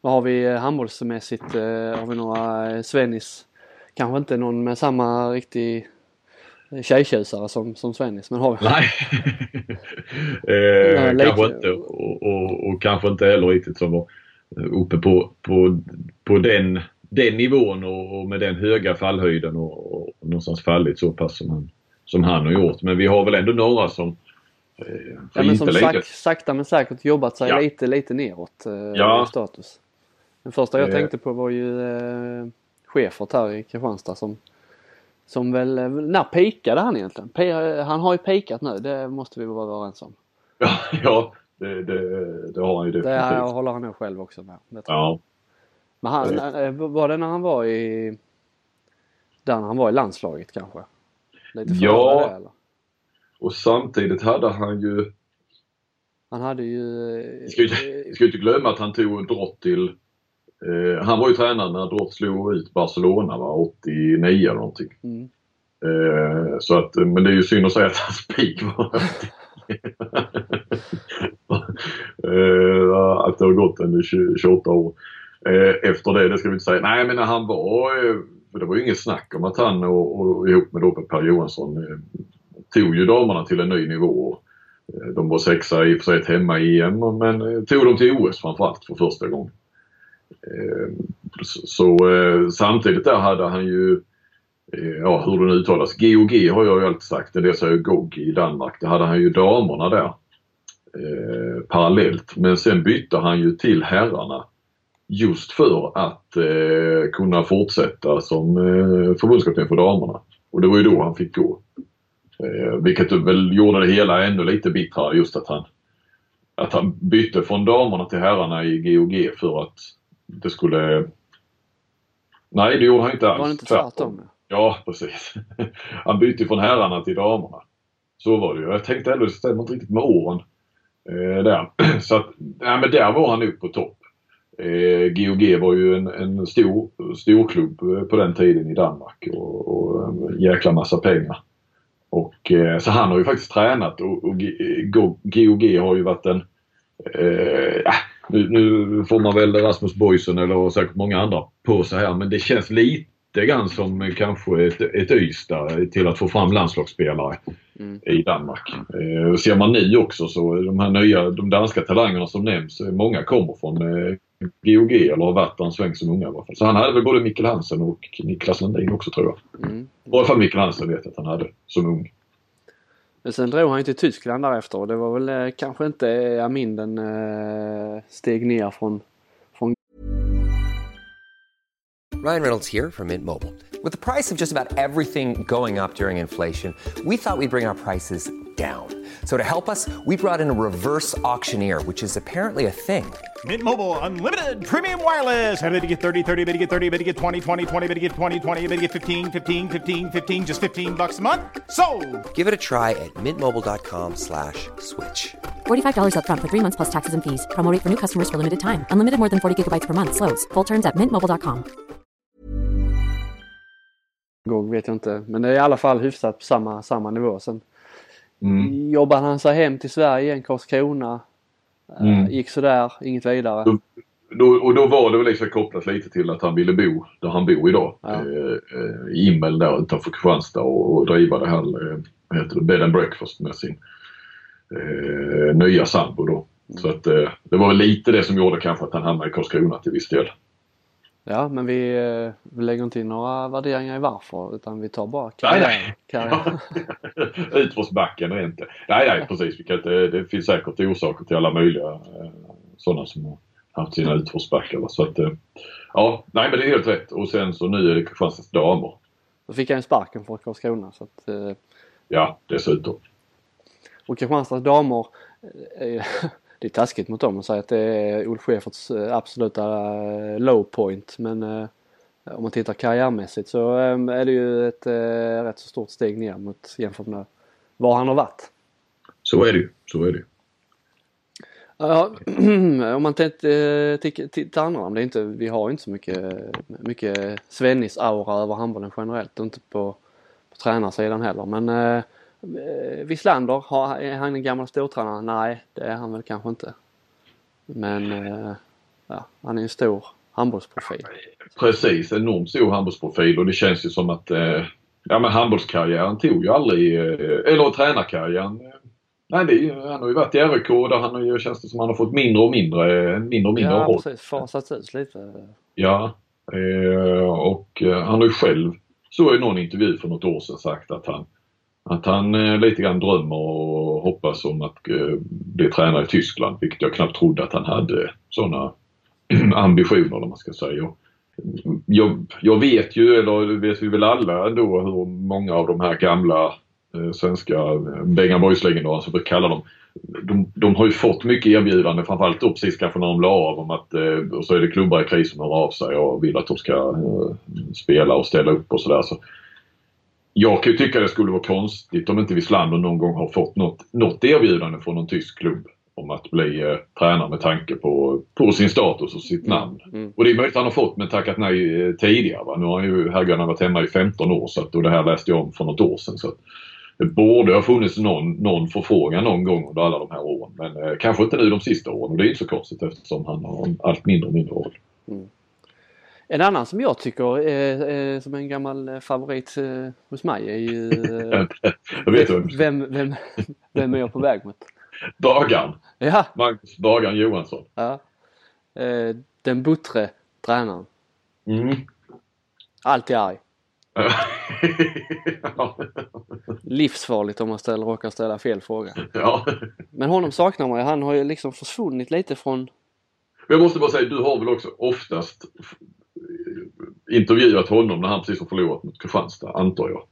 Vad har vi eh, handbollsmässigt? Har vi några Svennis? Kanske inte någon med samma riktig tjejtjusare som, som Svennis. Men har... Nej, eh, Nej kanske inte. Och, och, och, kanske inte heller riktigt som var uppe på, på, på den, den nivån och, och med den höga fallhöjden och, och någonstans fallit så pass som han, som han har gjort. Men vi har väl ändå några som eh, ja, men som sak, sakta men säkert jobbat sig ja. lite, lite neråt eh, ja. i status. Den första jag eh. tänkte på var ju eh, Schäfert här i Kristianstad som som väl, eh, när pikade han egentligen? Han har ju pikat nu, det måste vi vara överens om. Ja, ja det, det, det har han ju definitivt. Det håller han nog själv också med. ja. Men han, eh, var det när han var i, där han var i landslaget kanske? Lite ja, det, eller? och samtidigt hade han ju han hade ju... Vi ska ju, ska inte glömma att han tog Drott till Eh, han var ju tränare när Dortmund slog ut Barcelona va, 89 eller någonting. Mm. Eh, så att, men det är ju synd att säga att hans peak var eh, Att det har gått en 28 år. Eh, efter det, det ska vi inte säga. Nej men han var, eh, för det var ju inget snack om att han och, och ihop med Robert Per Johansson eh, tog ju damerna till en ny nivå. Eh, de var sexa i och för sig ett hemma i EM men tog dem till OS framförallt för första gången. Eh, så eh, samtidigt där hade han ju, eh, ja hur det nu uttalas, GOG har jag ju alltid sagt, en del säger GOG i Danmark. Det hade han ju damerna där eh, parallellt. Men sen bytte han ju till herrarna just för att eh, kunna fortsätta som eh, förbundskapten för damerna. Och det var ju då han fick gå. Eh, vilket väl gjorde det hela ännu lite bittrare just att han, att han bytte från damerna till herrarna i GOG för att det skulle... Nej, det gjorde han inte alls. Var det inte tvärtom? Ja, precis. Han bytte från herrarna till damerna. Så var det ju. Jag tänkte ändå, det stämmer inte riktigt med åren. Eh, där. Så att, nej men där var han nog på topp. Eh, GOG var ju en, en stor, stor klubb eh, på den tiden i Danmark och, och en jäkla massa pengar. Och, eh, så han har ju faktiskt tränat och, och GOG har ju varit en eh, nu, nu, får man väl Rasmus Boysen eller säkert många andra på sig här men det känns lite grann som kanske ett, ett Ystad till att få fram landslagsspelare mm. i Danmark. Eh, ser man nu också så de här nya, de danska talangerna som nämns, många kommer från eh, GOG eller har varit en sväng som unga i alla fall. Så han hade väl både Mikkel Hansen och Niklas Landin också tror jag. Mm. I alla fall Mikkel Hansen vet jag att han hade som ung. Men sen drog han ju till Tyskland därefter och det var väl eh, kanske inte eh, Aminden eh, steg ner från, från... Ryan Reynolds här från Mint Mobile. Med priset på nästan allt som går upp under inflationen, trodde vi att vi skulle bring våra priser down. So to help us, we brought in a reverse auctioneer, which is apparently a thing. Mint Mobile unlimited premium wireless. Ready to get 30, 30, bit to get 30, bit to get 20, 20, 20, bit to get 20, 20, bit to get 15, 15, 15, 15 just 15 bucks a month. So, Give it a try at mintmobile.com/switch. slash $45 up front for 3 months plus taxes and fees. Promo rate for new customers for limited time. Unlimited more than 40 gigabytes per month slows. Full terms at mintmobile.com. Gång vet jag inte, men det är i alla fall hyfsat på samma samma nivå sen. Mm. Jobbade han sig hem till Sverige igen, Karlskrona. Eh, mm. Gick sådär, inget vidare. Då, då, och då var det väl liksom kopplat lite till att han ville bo där han bor idag. Ja. Eh, I Immel där utanför Kristianstad och, och driva det här eh, heter det, bed and breakfast med sin eh, nya sambo då. Mm. Så att eh, det var lite det som gjorde kanske att han hamnade i Karlskrona till viss del. Ja, men vi, eh, vi lägger inte in några värderingar i varför utan vi tar bara karriär. Nej, karriär. Utförsbacken är inte. Nej, nej precis. Vi kan inte, det finns säkert orsaker till alla möjliga eh, sådana som har haft sina utförsbackar. Så att, eh, ja, nej men det är helt rätt. Och sen så nu är det Kristianstads damer. Då fick han sparken från Karlskrona så att... Ja, dessutom. Och Kristianstads damer det är taskigt mot dem att säga att det är Ulf Schäferts eh, absoluta eh, low point men eh, om man tittar karriärmässigt så är det ju ett rätt så stort steg ner mot jämfört med var han har varit. Så är det ju. Så är det Ja, om man tittar andra det är inte, vi har inte så mycket, mycket Svennis-aura över handbollen generellt och inte på, på tränarsidan heller men Wislander, är han en gammal stortränare? Nej, det är han väl kanske inte. Men eh, ja, han är en stor handbollsprofil. Precis, enormt stor handbollsprofil och det känns ju som att eh, ja men handbollskarriären tog ju aldrig, eh, eller tränarkarriären. eh, Nej, det han har ju varit i RIK där han har ju, känns det som han har fått mindre och mindre, mindre och mindre Ja, roll. precis. Fasats ut lite. Ja, eh, och eh, han har ju själv, så i någon intervju för något år sedan sagt att han, att han eh, lite grann drömmer och hoppas om att eh, bli tränare i Tyskland, vilket jag knappt trodde att han hade sådana ambitioner, om man ska säga. Och Jag, jag vet ju, eller det vet vi väl alla ändå, hur många av de här gamla eh, svenska eh, Bengan Boys-legendarerna, som vi kallar dem, de, de har ju fått mycket erbjudanden, framförallt då precis kanske när de la av om att eh, och så är det klubbar i kris som hör av sig och vill att de ska eh, spela och ställa upp och sådär. Så jag kan ju tycka det skulle vara konstigt om inte Wislander någon gång har fått något, något erbjudande från någon tysk klubb om att bli eh, tränare med tanke på, på sin status och sitt namn. Mm. Och det är möjligt att han har fått men tackat nej eh, tidigare. Va? Nu har ju herrgården varit hemma i 15 år så att, och det här läste jag om för något år sedan. Så att det borde ha funnits någon, någon förfrågan någon gång under alla de här åren. Men eh, kanske inte nu de sista åren och det är inte så konstigt eftersom han har en allt mindre och mindre roll. En annan som jag tycker är, som en gammal eh, favorit eh, hos mig är ju... eh, Jag vet vem. vem, vem, vem är jag på väg mot? Bagaren. Ja, Magnus Bagaren Johansson. ja. Den buttre tränaren. Mm. Alltid arg. ja. Livsfarligt om man ställer, råkar ställa fel fråga. ja. Men honom saknar man. Han har ju liksom försvunnit lite från... Jag måste bara säga, du har väl också oftast intervjuat honom när han precis har förlorat mot Kristianstad, antar jag.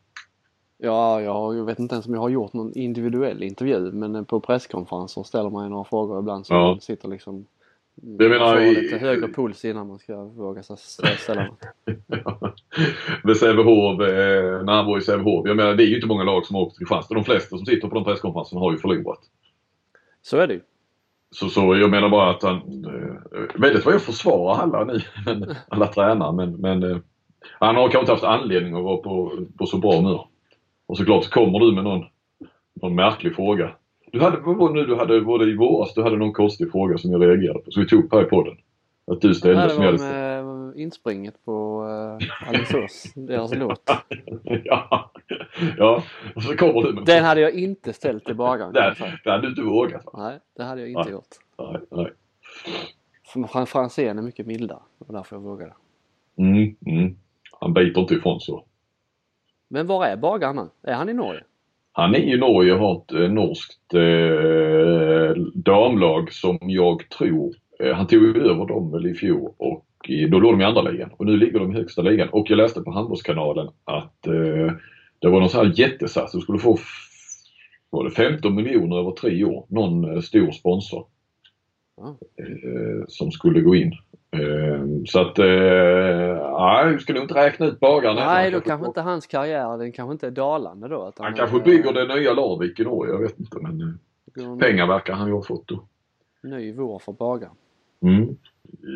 Ja, jag, jag vet inte ens om jag har gjort någon individuell intervju men på presskonferenser ställer man ju några frågor ibland så Ja. sitter liksom... Jag menar, får i- lite högre puls innan man ska våga ställa något. Med Sävehof, eh, när han var i Sävehof. Jag menar, det är ju inte många lag som har åkt till Kristianstad. De flesta som sitter på de presskonferenserna har ju förlorat. Så är det ju. Så, så jag menar bara att han... Eh, väldigt vad jag försvarar alla nu, alla tränare, men, men eh, han har kanske inte haft anledning att vara på, på så bra humör. Och såklart så kommer du med någon, någon märklig fråga. Du hade, vad var det nu du hade, var det i våras, du hade någon konstig fråga som jag reagerade på, som vi tog upp här i podden. Att du ställde som jag hade med inspringet på uh, Alingsås, deras låt. ja. ja, och så kommer du med Den hade jag inte ställt till bagaren säga. det hade du inte vågat va? Nej, det hade jag inte Nej. gjort. Nej, nej. Franzén är mycket mildare. Det var därför jag vågade. Mm, mm. Han biter inte ifrån så. Men var är bagaren nu? Är han i Norge? Han är i Norge och har ett eh, norskt eh, damlag som jag tror, eh, han tog över dem väl i fjol och då låg de i andra ligan och nu ligger de i högsta ligan. Och jag läste på Handbollskanalen att eh, det var någon sån här jättesats, de skulle få var det 15 miljoner över tre år. Någon eh, stor sponsor. Ja. Eh, som skulle gå in. Eh, så att, eh, nej, vi ska nog inte räkna ut bagaren. Nej, Han då kanske inte hans karriär, den kanske inte är dalande då. Han är- kanske bygger det nya Larvik i Norge, jag vet inte men eh, pengar verkar han ju ha fått då. Ny vår för bagaren. Mm.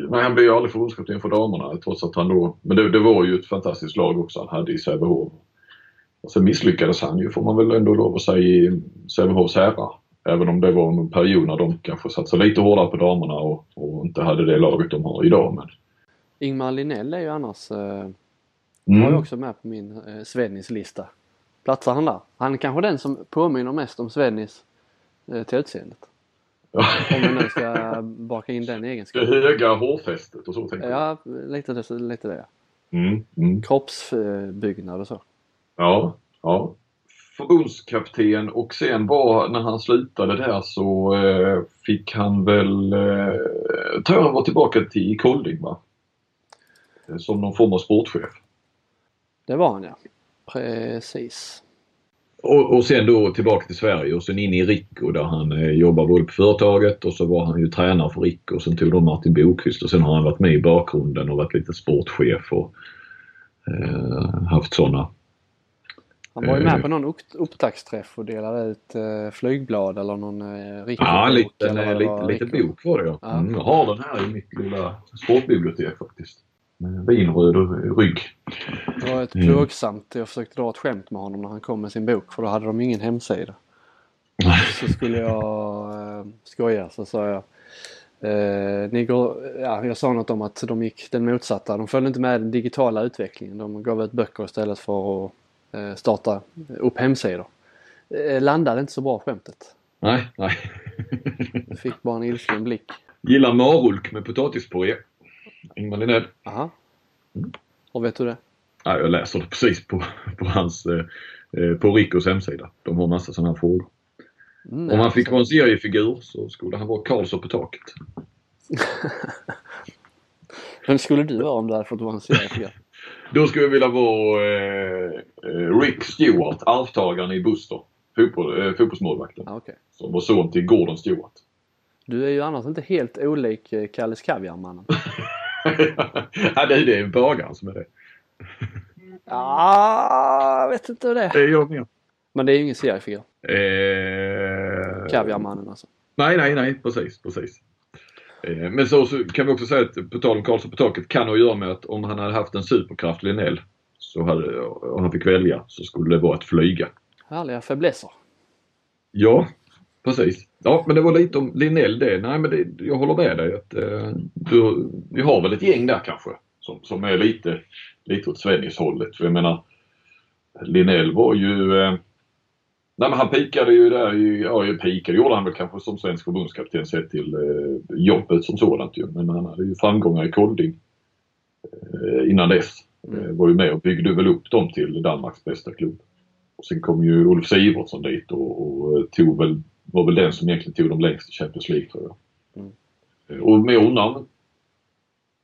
Men han blev ju aldrig förbundskapten för damerna trots att han då, men det, det var ju ett fantastiskt lag också han hade i Sävehof. Och sen misslyckades han ju får man väl ändå lov att säga i Sävehofs herrar. Även om det var en period när de kanske satsade lite hårdare på damerna och, och inte hade det laget de har idag. Men, Ingmar Linell är ju annars, eh, mm. var ju också med på min eh, Svennis lista. Platsar han där? Han är kanske den som påminner mest om Svennis eh, till utseendet. Om vi nu ska baka in den Det egenskapen. höga hårfästet och så tänker jag. Ja, lite det. Lite det. Mm. Mm. Kroppsbyggnad och så. Ja, ja. Förbundskapten och sen var när han slutade där så eh, fick han väl, eh, tror han var tillbaka till Kolding va? Eh, Som någon form av sportchef. Det var han ja. Precis. Och, och sen då tillbaka till Sverige och sen in i Rico där han eh, jobbar både på företaget och så var han ju tränare för Rico och sen tog de Martin Bokvist och sen har han varit med i bakgrunden och varit lite sportchef och eh, haft sådana. Han var ju med Eh. på någon upp- upptaktsträff och delade ut eh, flygblad eller någon eh, Ja, liten, eller lite, lite bok var det. Ja. Mm, jag har den här i mitt lilla sportbibliotek faktiskt. Vinröd och rygg. Det var ett Mm. plågsamt, jag försökte dra ett skämt med honom när han kom med sin bok för då hade de ingen hemsida. Så skulle jag eh, skoja så sa jag eh, ni går, ja, jag sa något om att de gick den motsatta. De följde inte med den digitala utvecklingen. De gav ut böcker istället för att eh, starta upp hemsidor. Eh, landade inte så bra skämtet. Nej, nej. Fick bara en ilsken blick. Gillar marulk med potatispuré. Ingmar Linell. Aha. Och vet du det? Ja, jag läser det precis på, på hans, eh, på Ricos hemsida. De har massa sådana här frågor. Mm, Om han fick vara en seriefigur så skulle han vara Karlsson på taket. Vem skulle du vara om du hade fått vara en seriefigur? Då skulle jag vilja vara eh, Rick Stewart, arvtagaren i Buster. Fotboll, eh, fotbollsmålvakten. Ja, okej. Som var son till Gordon Stewart. Du är ju annars inte helt olik eh, Kalles Kaviarmannen. ja, det, det är bagaren som är det. Ja, jag vet inte hur det är. Det jag med. Men det är ju ingen seriefigur. Eh, Kaviarmannen alltså. Nej, nej, nej, precis, precis. Eh, Men så, så kan vi också säga att på tal om Karlsson på taket kan ha att göra med att om han hade haft en superkraft, Linnell, så hade, och han fick välja, så skulle det vara att flyga. Härliga fäblesser. Ja, precis. Ja, men det var lite om Linnell det. Nej, men det, jag håller med dig att eh, du, vi har väl ett gäng där kanske som, som är lite, lite åt Svennis-hållet. För jag menar, Linnell var ju eh, Nej men han pikade ju där i, ja pikade gjorde han väl kanske som svensk förbundskapten sett till eh, jobbet som sådant ju. Men han hade ju framgångar i Kolding eh, innan dess. Eh, var ju med och byggde väl upp dem till Danmarks bästa klubb. Och sen kom ju Ulf Sivertsson dit och, och eh, tog väl, var väl den som egentligen tog dem längst i Champions League tror jag. Eh, Och med honom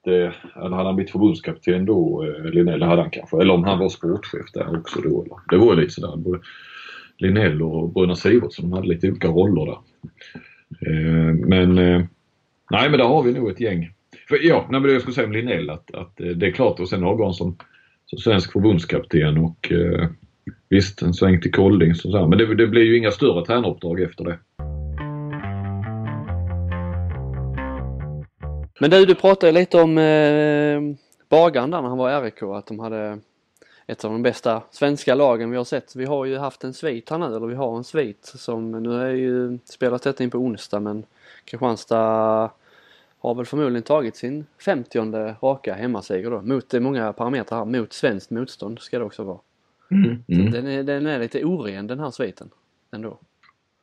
det, hade han blivit förbundskapten då, eh, Linnell, det hade han kanske. Eller om han var sportchef där också då. Eller. Det var ju lite sådär. Både Linnell och Bröderna Sivertsson, de hade lite olika roller där. Eh, men nej men där har vi nog ett gäng. För, ja, nej, men det jag skulle säga om Linnell att, att det är klart och sen har han som, som svensk förbundskapten och visst en sväng till Kolding. Så, så här. Men det, det blir ju inga större tränaruppdrag efter det. Men du, du pratade lite om eh, Bagan där när han var i RIK, att de hade ett av de bästa svenska lagen vi har sett. Vi har ju haft en svit här nu, eller vi har en svit som nu är ju spelat detta in på onsdag men Kristianstad har väl förmodligen tagit sin 50 raka hemmaseger då mot det är många parametrar här, mot svenskt motstånd ska det också vara. Mm. Den, är, den är lite oren den här sviten ändå.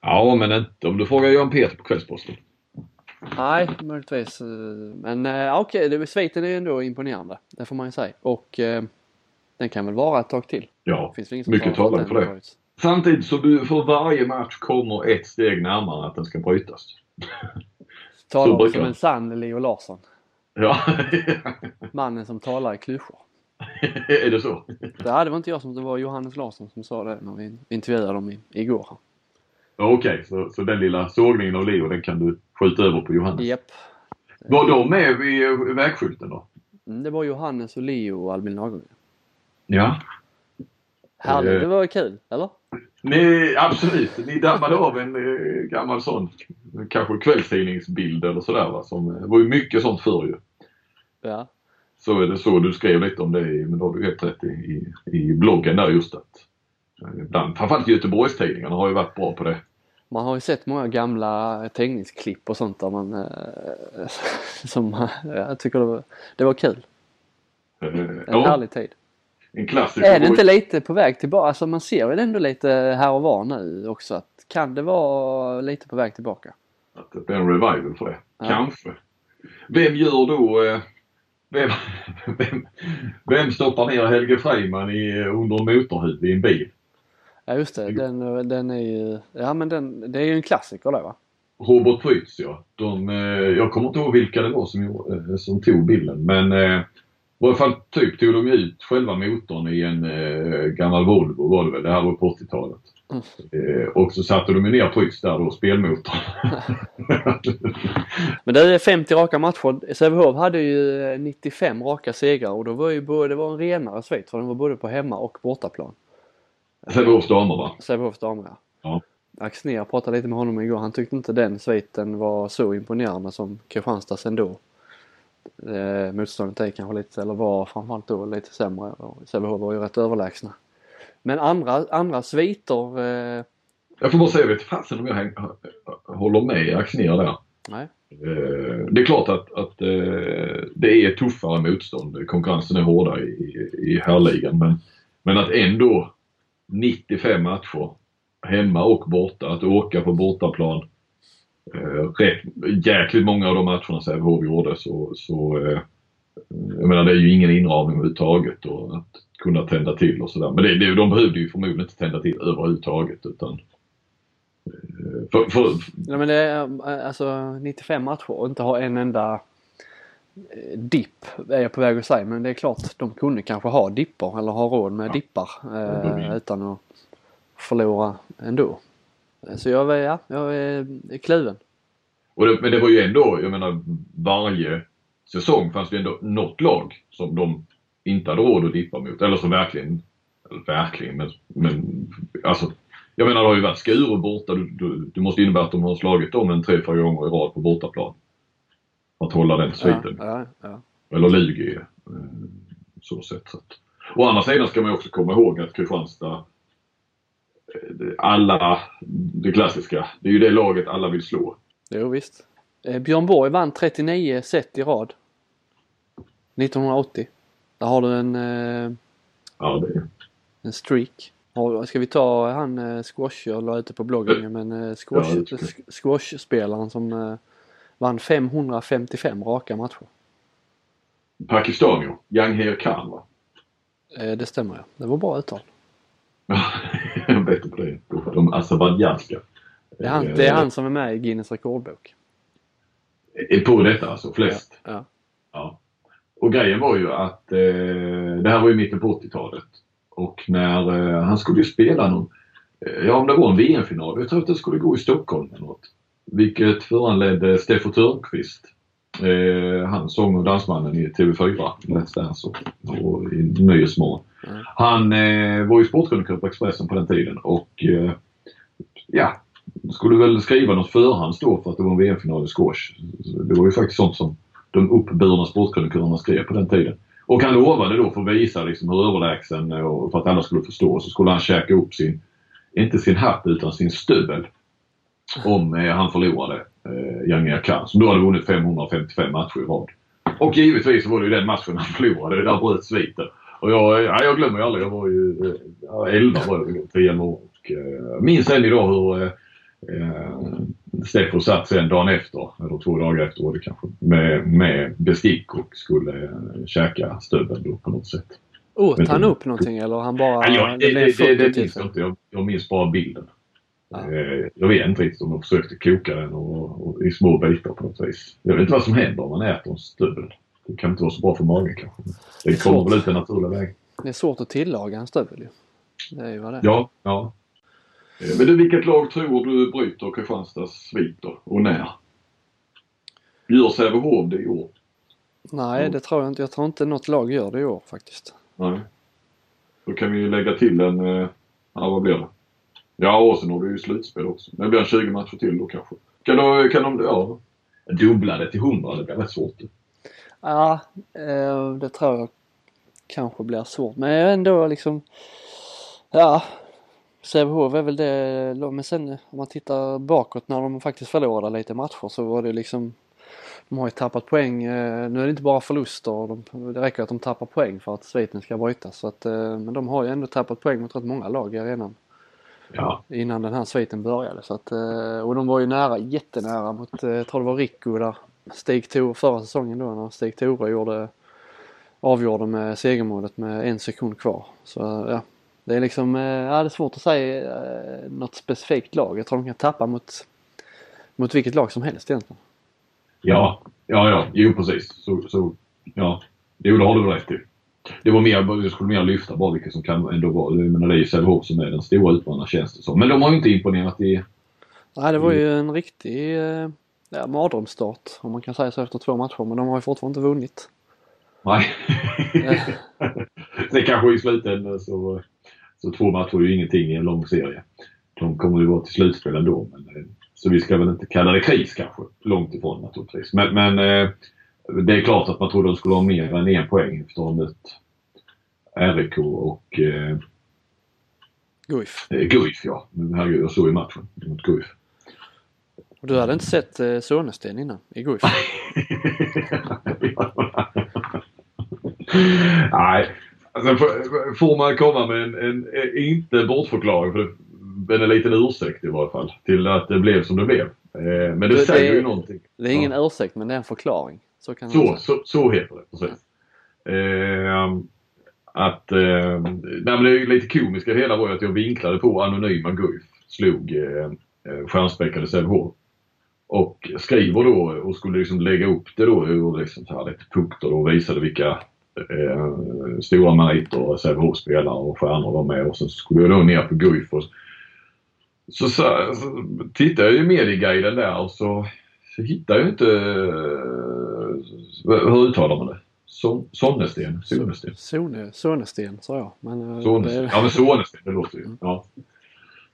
Ja men inte om du frågar Jan Peter på Kvällsposten. Nej, möjligtvis. eh, Men eh, okej, det sviten är ju ändå imponerande. Det får man ju säga. Och eh, den kan väl vara ett tag till. Ja, Finns som mycket talar för det. varit- Samtidigt så du för varje match kommer ett steg närmare att den ska brytas. Talar som det. en sann Leo Larsson. Ja, Mannen som talar i klyschor. är det så? Det hade var inte jag som det var Johannes Larsson som sa det när vi intervjuade dem igår. Ja, Okej, så, så den lilla sågningen av Leo den kan du skjuta över på Johannes. Japp. Var de med vid eh, vägskylten då? Mm, Det var Johannes och Leo och Albin Lagergren. Ja. Härligt, Eh. det var kul, eller? Ni, absolut, ni dammade av en eh, gammal sån kanske kvällstidningsbild eller sådär va. Som, det var ju mycket sånt förr ju. Ja. Så är det så du skrev lite om det, i- men då har du helt rätt i, i, bloggen där just att eh, ibland, framförallt Göteborgstidningarna har ju varit bra på det. Man har ju sett många gamla teckningsklipp och sånt där man eh, som eh, jag tycker det var, det var kul. Eh, En ja, härlig tid. en klassiker. Är det inte lite på väg tillbaka? Alltså man ser väl ändå lite här och var nu också att kan det vara lite på väg tillbaka? Att det blir en revival för det. Ja. Kanske. Vem gör då... Eh, vem, vem, vem stoppar ner Helge Freiman i, under en motorhuv i en bil? Ja just det, den, den är ju, ja men den, det är ju en klassiker det va? Robert Prytz ja. De, eh, jag kommer inte ihåg vilka det var som, eh, som tog bilden men eh, i alla fall typ tog de ut själva motorn i en eh, gammal Volvo var det väl. Det här var på 80-talet. Eh, och så satte de ner Prytz där då, spelmotorn. Men det är 50 raka matcher. Sävehof hade ju eh, 95 raka segrar och då var ju både, det var en renare svit för den var både på hemma och bortaplan. Sävehofs damer va? Sävehofs damer ja. Ja. Axnér pratade lite med honom igår. Han tyckte inte den sviten var så imponerande som Kristianstads ändå. Eh, motståndet är kanske lite, eller var framförallt då lite sämre Sävehof var ju rätt överlägsna. Men andra, andra sviter, eh, Jag får bara säga, jag vet fasen om jag häng, håller med Axnér där. nej. Eh, Det är klart att, att eh, det är tuffare motstånd. Konkurrensen är hårdare i, i herrligan. Men, men att ändå 95 matcher hemma och borta. Att åka på bortaplan. Eh, jäkligt många av de matcherna Sävehof gjorde så, så eh, jag menar det är ju ingen inramning överhuvudtaget och att kunna tända till och sådär. Men det, det, de behövde ju förmodligen inte tända till överhuvudtaget utan eh, för, för, Ja, men det är alltså 95 matcher och inte ha en enda dipp är jag på väg att säga. Men det är klart de kunde kanske ha dipper eller ha råd med dippar eh, utan att förlora ändå. Så jag, är- ja, jag är kluven. Och det, men det var ju ändå, jag menar varje säsong fanns det ändå något lag som de inte hade råd att dippa mot. Eller som verkligen, eller verkligen, men, men alltså. Jag menar det har ju varit Skuru borta. Du, du, det måste innebära att de har slagit dem en tre, fyra gånger i rad på bortaplan. Att hålla den Ja, sviten. ja, ja. Eller Lugi. eh, Så sett. Så att. Å andra sidan ska man ju också komma ihåg att Kristianstad alla, det klassiska, det är ju det laget alla vill slå. Jo visst. Eh, Björn Borg vann 39 set i rad. 1980. Där har du en, eh, Ja, det är en streak. Ska vi ta han eh, squash jag la ute på bloggen men squash, Ja, squashspelaren som vann 555 raka matcher. Pakistanier, Jangher Khan va? Det stämmer ja. Det var bra uttal. Jag bättre på det. De azerbajdzjanska. Det är, han, det är han som är med i Guinness rekordbok. Eh, På detta alltså, flest. Ja. Ja. Och grejen var ju att eh, det här var ju mitten på 80-talet. Och när eh, han skulle ju spela någon, eh, ja om det var en VM-final, jag tror att det skulle gå i Stockholm eller något. Vilket föranledde Steffo Törnqvist, eh, han sång och dansmannen i TV4, Let's Dance och, och i Nyhetsmorgon. Mm. Han eh, var ju sportkrönikör på Expressen på den tiden och eh, ja, skulle väl skriva något förhands då för att det var en VM-final i squash. Det var ju faktiskt sånt som de uppburna sportkrönikörerna skrev på den tiden. Och han lovade då för att visa liksom hur överlägsen och för att alla skulle förstå så skulle han käka upp sin, inte sin hatt utan sin stövel. Om eh, han förlorade eh, Jangir Khan som då hade vunnit 555 matcher i rad. Och givetvis så var det ju den matchen han förlorade. Där bröt sviten. Och jag, ja, jag glömmer ju aldrig. Jag var ju eh, ja, 11 var jag väl, 10 år. Och, eh, minns än idag hur eh, eh, Steffo satt sen dagen efter, eller två dagar efter var det kanske, med, med bestick och skulle eh, käka stöveln då på något sätt. Åt Men- han upp någonting eller han bara... Jag, det, det, det, det minns jag inte. Jag, jag minns bara bilden. Ja. Eh, Jag vet inte riktigt om de försökte koka den och, och, i små bitar på något vis. Jag vet inte vad som händer om man äter en stövel. Det kan inte vara så bra för magen kanske. Det är kommer väl ut den naturliga vägen. Det är svårt att tillaga en stövel ju. Det är ju vad det är. Ja, ja. Eh, Men du, vilket lag tror du bryter Kristianstads sviter och när? Gör Sävehof det i år? Nej, det tror jag inte. Jag tror inte något lag gör det i år faktiskt. Nej. Då kan vi ju lägga till en, eh, ja vad blir det? Ja och sen har vi ju slutspel också. Det blir en 20 matcher till då kanske. Kan, de, kan de, ja, dubbla det till 100? Det blir rätt svårt. Ja, eh, det tror jag kanske blir svårt. Men ändå liksom... Ja, Sävehof är väl det. Men sen om man tittar bakåt när de faktiskt förlorade lite matcher så var det liksom... De har ju tappat poäng. eh, Nu är det inte bara förluster. De, det räcker att de tappar poäng för att sviten ska brytas. Så att, eh, men de har ju ändå tappat poäng mot rätt många lag i arenan. Ja. innan den här sviten började. Så att, och de var ju nära, jättenära mot, jag tror det var Rico där. Stig Tore förra säsongen då när Stig Tore gjorde, avgjorde med segermålet med en sekund kvar. Så ja, det är liksom, eh, ja det är svårt att säga eh, något specifikt lag. Jag tror de kan tappa mot, mot vilket lag som helst egentligen. Ja, ja, ja. Jo precis. Så, så, ja. Jo det har du väl rätt i. Det var mer, jag skulle mer lyfta bara vilka som kan ändå vara, jag menar det är ju Sävehof som är den stora utmanaren känns det som. Men de har ju inte imponerat i, Nej det var ju en riktig eh, ja, mardrömsstart om man kan säga så efter två matcher. Men de har ju fortfarande inte vunnit. nej. Sen kanske i slutändan så, så två matcher är ju ingenting i en lång serie. De kommer ju vara till slutspel ändå. Men, eh, så vi ska väl inte kalla det kris kanske. Långt ifrån naturligtvis. Men, men eh, det är klart att man trodde de skulle ha mer än en poäng efter att ha mött RIK och eh, Guif. eh, Guif. Ja. Herregud, jag såg ju matchen mot Guif. Och du hade inte sett eh, Sonesten innan i Guif? Nej, Alltså, får- man komma med en, en, en inte bortförklaring, för det, men en liten ursäkt i varje fall, till att det blev som det blev. Eh, men det, Det- säger det- ju någonting. Det är ingen Ja. ursäkt men det är en förklaring. Så kan Så, så, så heter det, precis. Eh, att, eh, nej, men det är lite komiskt det hela var ju att jag vinklade på anonyma Guif. Slog eh, eh, stjärnspäckade Sävehof. Och skriver då och skulle liksom lägga upp det då ur liksom så här lite punkter då och visade vilka eh, stora meriter Sävehof spelare och stjärnor var med och så skulle jag då ner på Guif och så, så, så tittade jag i medieguiden där och så, så hittade jag inte, eh, hur uttalar man det? Son, Sonnesten? Sonesten? Sone, Sonesten sa jag. Men, eh, Sonesten. det- Ja men Sonesten, det låter ju. Ja.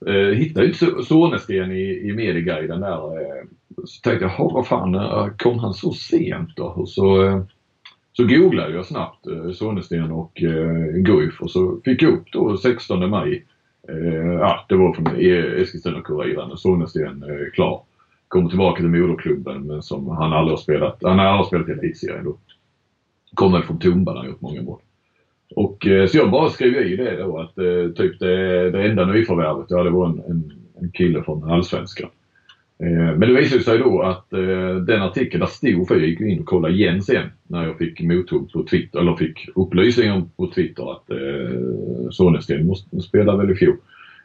Eh, hittade ju inte Sonesten i, i medieguiden där. Eh, så tänkte jag, vad fan, eh, kom han så sent då? Och så, eh, så googlade jag snabbt eh, Sonesten och eh, Guif och så fick jag upp då 16 maj. Eh, ja, det var från e- Eskilstuna-Kuriren. Sonesten eh, klar. Kommer tillbaka till moderklubben men som han aldrig har spelat. Han har aldrig spelat i elitserien då. Kommer från Tumba där han gjort många mål. Och, eh, så jag bara skrev i det då att eh, typ det, det enda nyförvärvet, ja det var en, en, en kille från Allsvenskan. Eh, men det visade sig då att den artikeln där stod, för jag gick in och kollade igen sen när jag fick mothugg på Twitter, eller fick upplysningar på Twitter att eh, Sonesten spelade väl i fjol.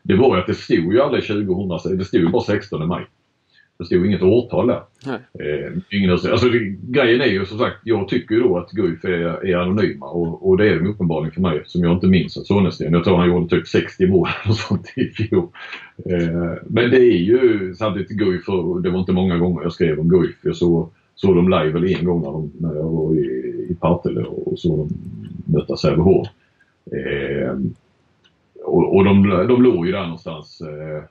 Det var ju att det stod ju aldrig 2000, det stod ju bara 16 maj. Det stod inget årtal där. Eh, ingen alltså, det, grejen är ju som sagt, jag tycker ju då att Guif är, är anonyma och, och det är de uppenbarligen för mig som jag inte minns att Sonesten, jag tror han gjorde typ 60 mål och sånt i fjol. Eh, men det är ju samtidigt Guif, och det var inte många gånger jag skrev om Guif. Jag såg, såg dem live väl en gång när, de, när jag var i, i Partille och såg dem möta Sävehof. Eh, och och de, de låg ju där någonstans eh,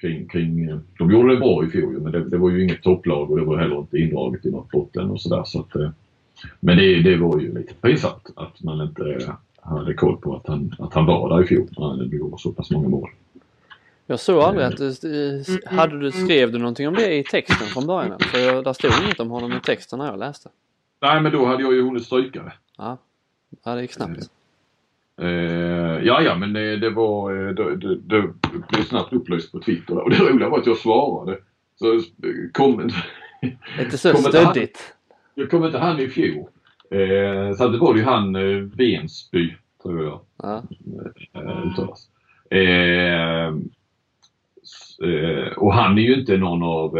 kring, kring, de gjorde det bra i fjol men det, det var ju inget topplag och det var heller inte indraget i något botten och sådär. Så att, eh, men det, det var ju lite pinsamt att man inte eh, hade koll på att han, att han var där i fjol när han gjorde så pass många mål. Jag såg aldrig att du, eh, hade du, skrev du någonting om det i texten från början? För jag, där stod inget om honom i texten när jag läste. Nej men då hade jag ju hunnit stryka det. Ja, ja det gick snabbt. Eh, ja, ja, men det, det var, eh, det, det, det blev snabbt upplyst på Twitter och det roliga var att jag svarade. Så eh, kom, Lite så inte han- stöddigt. jag kom inte han i fjol. Eh, så det var ju han eh, Vensby, tror jag Ja. eh. Eh, och han är ju inte någon av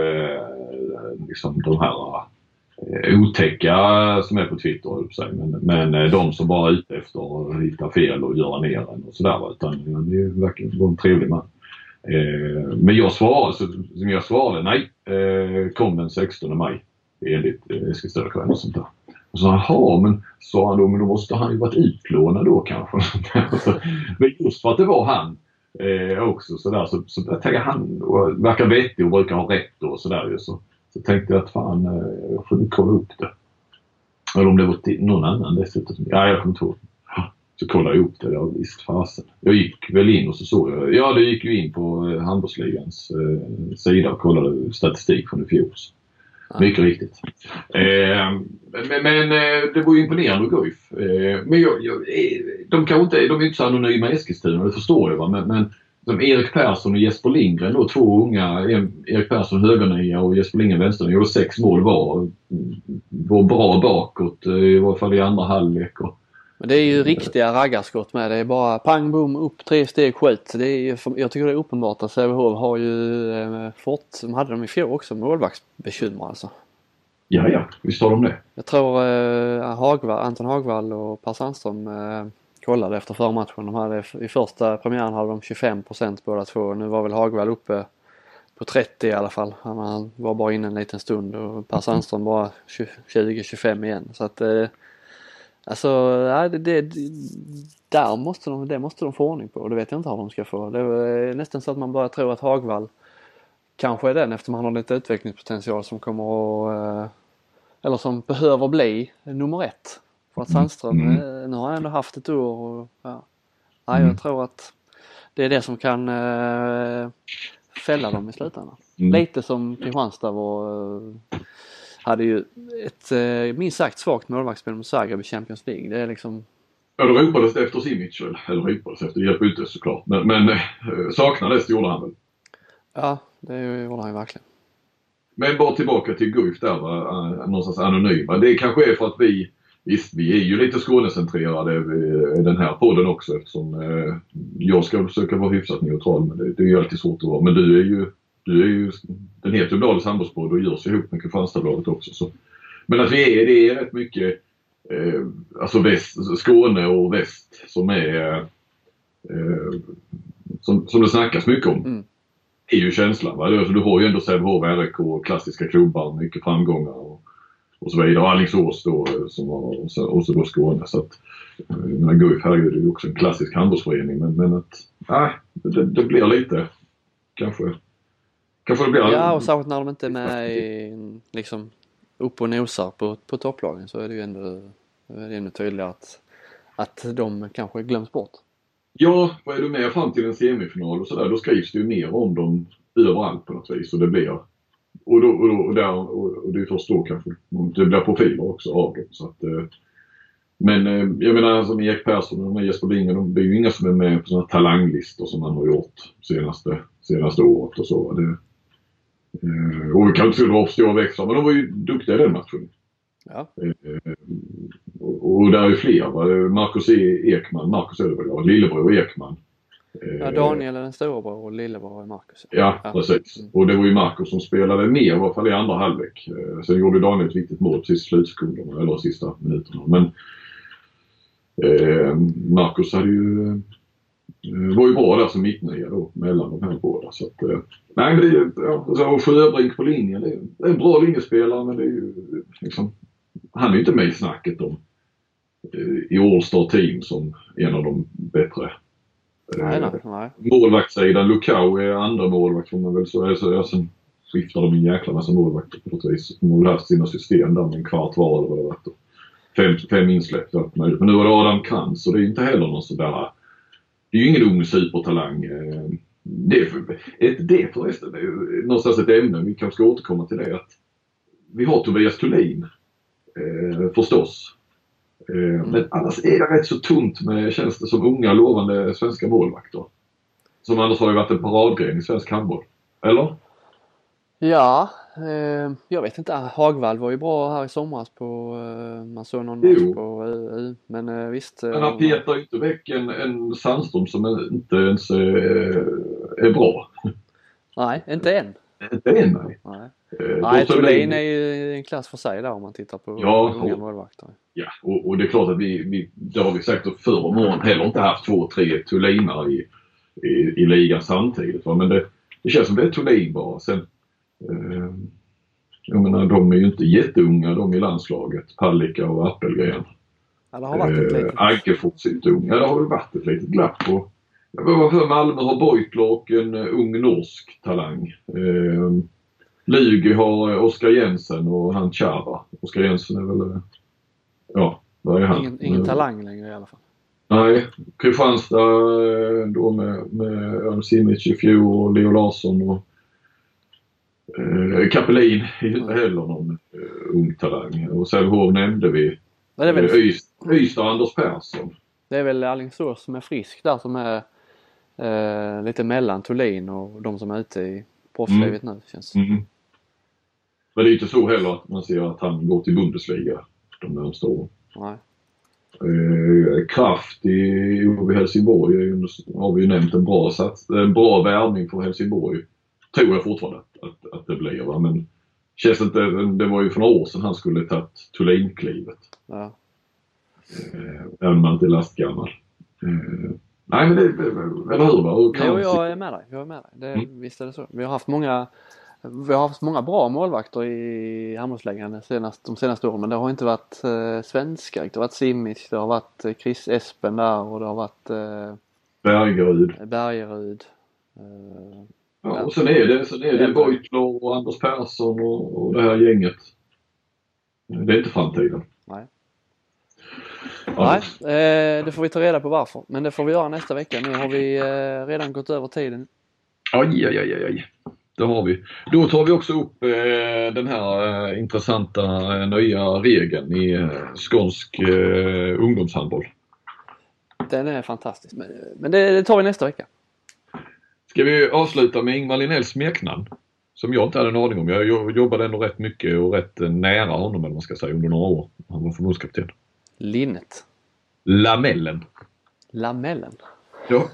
liksom de här Eh, otäcka som är på Twitter, höll jag på att säga. men, men eh, de som bara är ute efter att hitta fel och göra ner en och sådär. Utan han är ju verkligen vara en trevlig man. Eh, men jag svarade, så, som jag svarade, nej, eh, kom den 16 maj enligt eh, Eskilstuna och sånt där. Och så jaha, men sa han då, men då måste han ju varit utlånad då kanske. Men just för att det var han eh, också sådär så, så jag tänkte han verkar vettig och brukar ha rätt och sådär ju. Så, så tänkte jag att fan, eh, jag får kolla upp det. Eller om det var till någon annan dessutom. Ja, jag kommer inte ihåg. Så kollade jag upp det. Ja, visst fasen. Jag gick väl in och så såg jag. Ja, det gick ju in på eh, handbollsligans eh, sida och kollade statistik från i fjol. Mycket riktigt. Eh, men men eh, det var ju imponerande Guif. Eh, men jag, jag, de kanske inte de är inte så anonyma i Eskilstuna, det förstår jag. Va? Men, men som Erik Persson och Jesper Lindgren då, två unga. Erik Persson högernia och Jesper Lindgren vänsternia. Gjorde sex mål var. Var bra bakåt, eh, i varje fall i andra halvlek. Men det är ju riktiga raggarskott med. Det är bara pang bom upp tre steg skjut. Det är ju, jag tycker det är uppenbart att Sävehof har ju eh, fått, de hade de i fjol också, målvaktsbekymmer alltså. ja, ja, visst har de det. Jag tror eh, Hagvall, Anton Hagvall och Per Sandström eh, kollade efter förmatchen. De hade, I första premiären hade de 25% båda två. Nu var väl Hagvall uppe på 30 i alla fall. Han, var bara inne en liten stund och Per Sandström bara 20-25 igen. Så att eh, Alltså, ja, det, det, där måste de, det måste de få ordning på. Det vet jag inte hur de ska få. Det är nästan så att man bara tror att Hagvall kanske är den eftersom han har lite utvecklingspotential som kommer att, eh, eller som behöver bli nummer ett. För att Sandström, Mm. eh, nu har han ändå haft ett år och ja, ja jag tror att det är det som kan eh, fälla dem i slutändan. Mm. Lite som Kristianstad var, eh, hade ju ett eh, minst sagt svagt målvaktsspel mot Zagreb i Champions League. Det är liksom, Ja, då ropades det efter Simic. Eller ropades efter, det hjälper inte såklart. Men, men eh, saknades gjorde han väl. Ja, det gjorde han ju verkligen. Men bara tillbaka till Guif där va, eh, någonstans anonyma. Det kanske är för att vi, visst vi är ju lite Skånecentrerade i den här podden också eftersom eh, jag ska försöka vara hyfsat neutral men det, det är ju alltid svårt att vara. Men du är ju, du är ju den heter ju Bladets handbollspodd och görs ihop med Kristianstadsbladet också. Så. Men att vi är, det är rätt mycket eh, alltså väst, Skåne och väst som är eh, som, som det snackas mycket om. Mm. är ju känslan. Va? Alltså, du har ju ändå Sävehof, RIK, klassiska klubbar, mycket framgångar och, så vidare. Och Alingsås då som var, och så, och så då Skåne. Så att, eh, menar Guif, herregud, det är ju också en klassisk handbollsförening men, men att, nej, det, det blir lite kanske Kanske det blir Ja och särskilt när de inte är med i, liksom upp och nosar på, på topplagen så är det ju ändå, är det ännu tydligare att, att de kanske glöms bort. Ja, vad är du med fram till en semifinal och sådär, då skrivs det ju mer om dem överallt på något vis. Och det blir och, då, och, då, och, där, och, det är först då kanske det blir profiler också av dem. Så att, eh, men eh, jag menar som Erik Persson och Jesper Lindgren, de är ju inga som är med på sådana talanglistor som man har gjort senaste, senaste året och så. Det, eh, och vi kan inte dra för stora växlar, men de var ju duktiga i den matchen. Ja. Och, och där är fler. va? Marcus E. Ekman, Marcus det ja, Lillebror Ekman. Ja Eh, Daniel är den storebror och lillebror är Marcus. Ja, precis. Och det var ju Marcus som spelade mer i alla fall i andra halvlek. Eh, Sen gjorde Daniel ett viktigt mål precis i slutsekunderna, eller sista minuterna. Men eh, Marcus hade ju, eh, var ju bra där som mittnia då, mellan de här båda. Så att, eh, nej, men det är ja, och Sjöbrink på linjen, det är, det är en bra linjespelare men det är ju liksom, han är ju inte med i snacket om i All-Star Team som en av de bättre. Eh, Nej, nej, nej. Målvaktssidan, Lukau är andra målvakt får man väl så. Alltså, ja, sen skiftar de en jäkla massa målvakter på något vis. De har väl haft sina system där med en kvart var eller vad det har varit. Fem, fem insläpp och allt möjligt. Men nu var det Adam Krantz och det är inte heller någon sådär... Det är ju ingen ung supertalang. eh, Det är, för, ett, det är förresten det är ju någonstans ett ämne, vi kanske ska återkomma till det. Att vi har Tobias Thulin eh, förstås. Eh, Men annars är det rätt så tunt med, känns det som, unga lovande svenska målvakter. Som annars har ju varit en paradgren i svensk handboll. Eller? Ja, eh, jag vet inte. Hagvall var ju bra här i somras på, eh, man såg någon match på UU. Men eh, visst. eh, Men han petar ju inte väck en, en Sandström som inte ens är bra. Nej, inte än. Än nej. Nej, Eh, nej då Thulin Thulin- är ju en klass för sig där om man tittar på Ja, unga målvakter. Ja, och, och det är klart att vi, vi det har vi sagt förr om åren, heller inte haft två, tre Thulinar i, i, i ligan samtidigt. Va? Men det, det känns som det är Thulin bara. Sen, eh, jag menar, de är ju inte jätteunga de i landslaget, Palicka och Appelgren. Ja, det har varit ett Eh, litet... Aggefors är inte ung. Ja, det har väl varit ett litet glapp. Och, jag var för Malmö har Beutler och en eh, ung norsk talang. Eh, Lugi har eh, Oskar Jensen och han Chava. Oskar Jensen är väl, eh, ja, vad är han? Ingen, ingen talang längre i alla fall. Nej, Kristianstad då med, med Örn Simic i fjol och Leo Larsson och eh, Kapelin är ju inte heller någon eh, ung talang. Och Sävehof nämnde vi. Men det är väl, Ystad, Ystad Anders Persson. det är väl Alingsås som är frisk där som är eh, lite mellan Thulin och de som är ute i proffslivet nu känns Mm. Men det är inte så heller att man ser att han går till Bundesliga de närmaste åren. Nej. Eh, Kraft i OV Helsingborg har vi ju nämnt en bra, sats, en bra värvning för Helsingborg. Tror jag fortfarande att, att, att det blir. Va? Men känns inte, det var ju för några år sedan han skulle tagit Thulin-klivet. Ja. Eh, även om man inte är lastgammal. Eh, nej men det, eller hur? Och Jo, jag är med dig. Jag är med dig. Det, Mm. Visst är det så. Vi har haft många vi har haft många bra målvakter i handbollsligan de senaste, de senaste åren men det har inte varit eh, svenskar. Det har varit Simic, det har varit eh, Chris Espen där och det har varit eh, Bergerud. Bergerud. Eh, Ja, och sen är det, sen är det. Beutler och Anders Persson och, och det här gänget. Det är inte framtiden. nej. Ja. nej, eh, det får vi ta reda på varför. Men det får vi göra nästa vecka. Nu har vi eh, redan gått över tiden. Aj, aj, aj, aj. Det har vi. Då tar vi också upp eh, den här intressanta nya regeln i skånsk ungdomshandboll. Den är fantastisk. Men, men det, det tar vi nästa vecka. Ska vi avsluta med Ingmar Linnells smeknamn? Som jag inte hade en aning om. Jag jo- jobbade ändå rätt mycket och rätt nära honom eller man ska säga under några år. Han var förbundskapten. Linnet. Lamellen. Lamellen. Ja.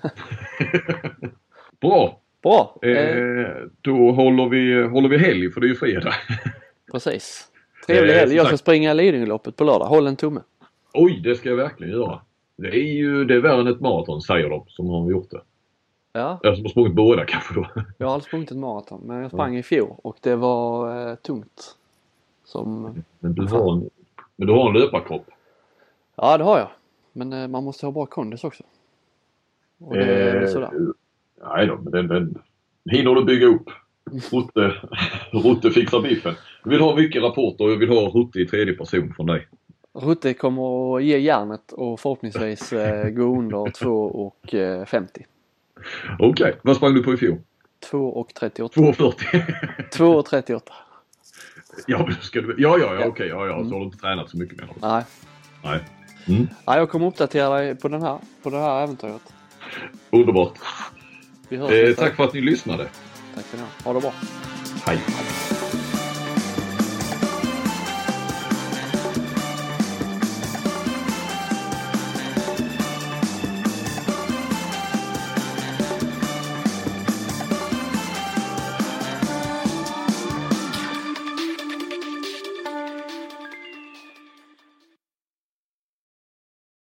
Bra! Bra! Eh, Eh, då håller vi, håller vi helg för det är ju fredag. precis. Trevlig eh, helg. Jag ska springa Lidingöloppet på lördag. Håll en tumme. Oj, det ska jag verkligen göra. Det är ju det är värre än ett maraton säger de som har gjort det. Ja, Eller som har sprungit båda kanske då. jag har aldrig sprungit ett maraton men jag sprang i fjol och det var eh, tungt. Som, Men du har en, men du har en löparkropp. Ja det har jag. Men eh, man måste ha bra kondis också. Och det är väl Eh, sådär. Nej då, men den, den hinner du bygga upp. Rutte, Rutte fixar biffen. Jag vill ha mycket rapporter och jag vill ha Rutte i tredje person från dig. Rutte kommer att ge järnet och förhoppningsvis eh, gå under 2 och eh, 50. Okej, vad sprang du på i fjol? 2 och 38. 2.40. 2 och 38. ja, men ska du, ja, ja, ja, okej, ja, ja, så har du inte tränat så mycket med honom. Nej. Nej. Mm, Ja, jag kommer uppdatera dig på, den här, på det här äventyret. underbart. Eh, tack för att ni lyssnade. Tack för det. Ha det bra. Hej.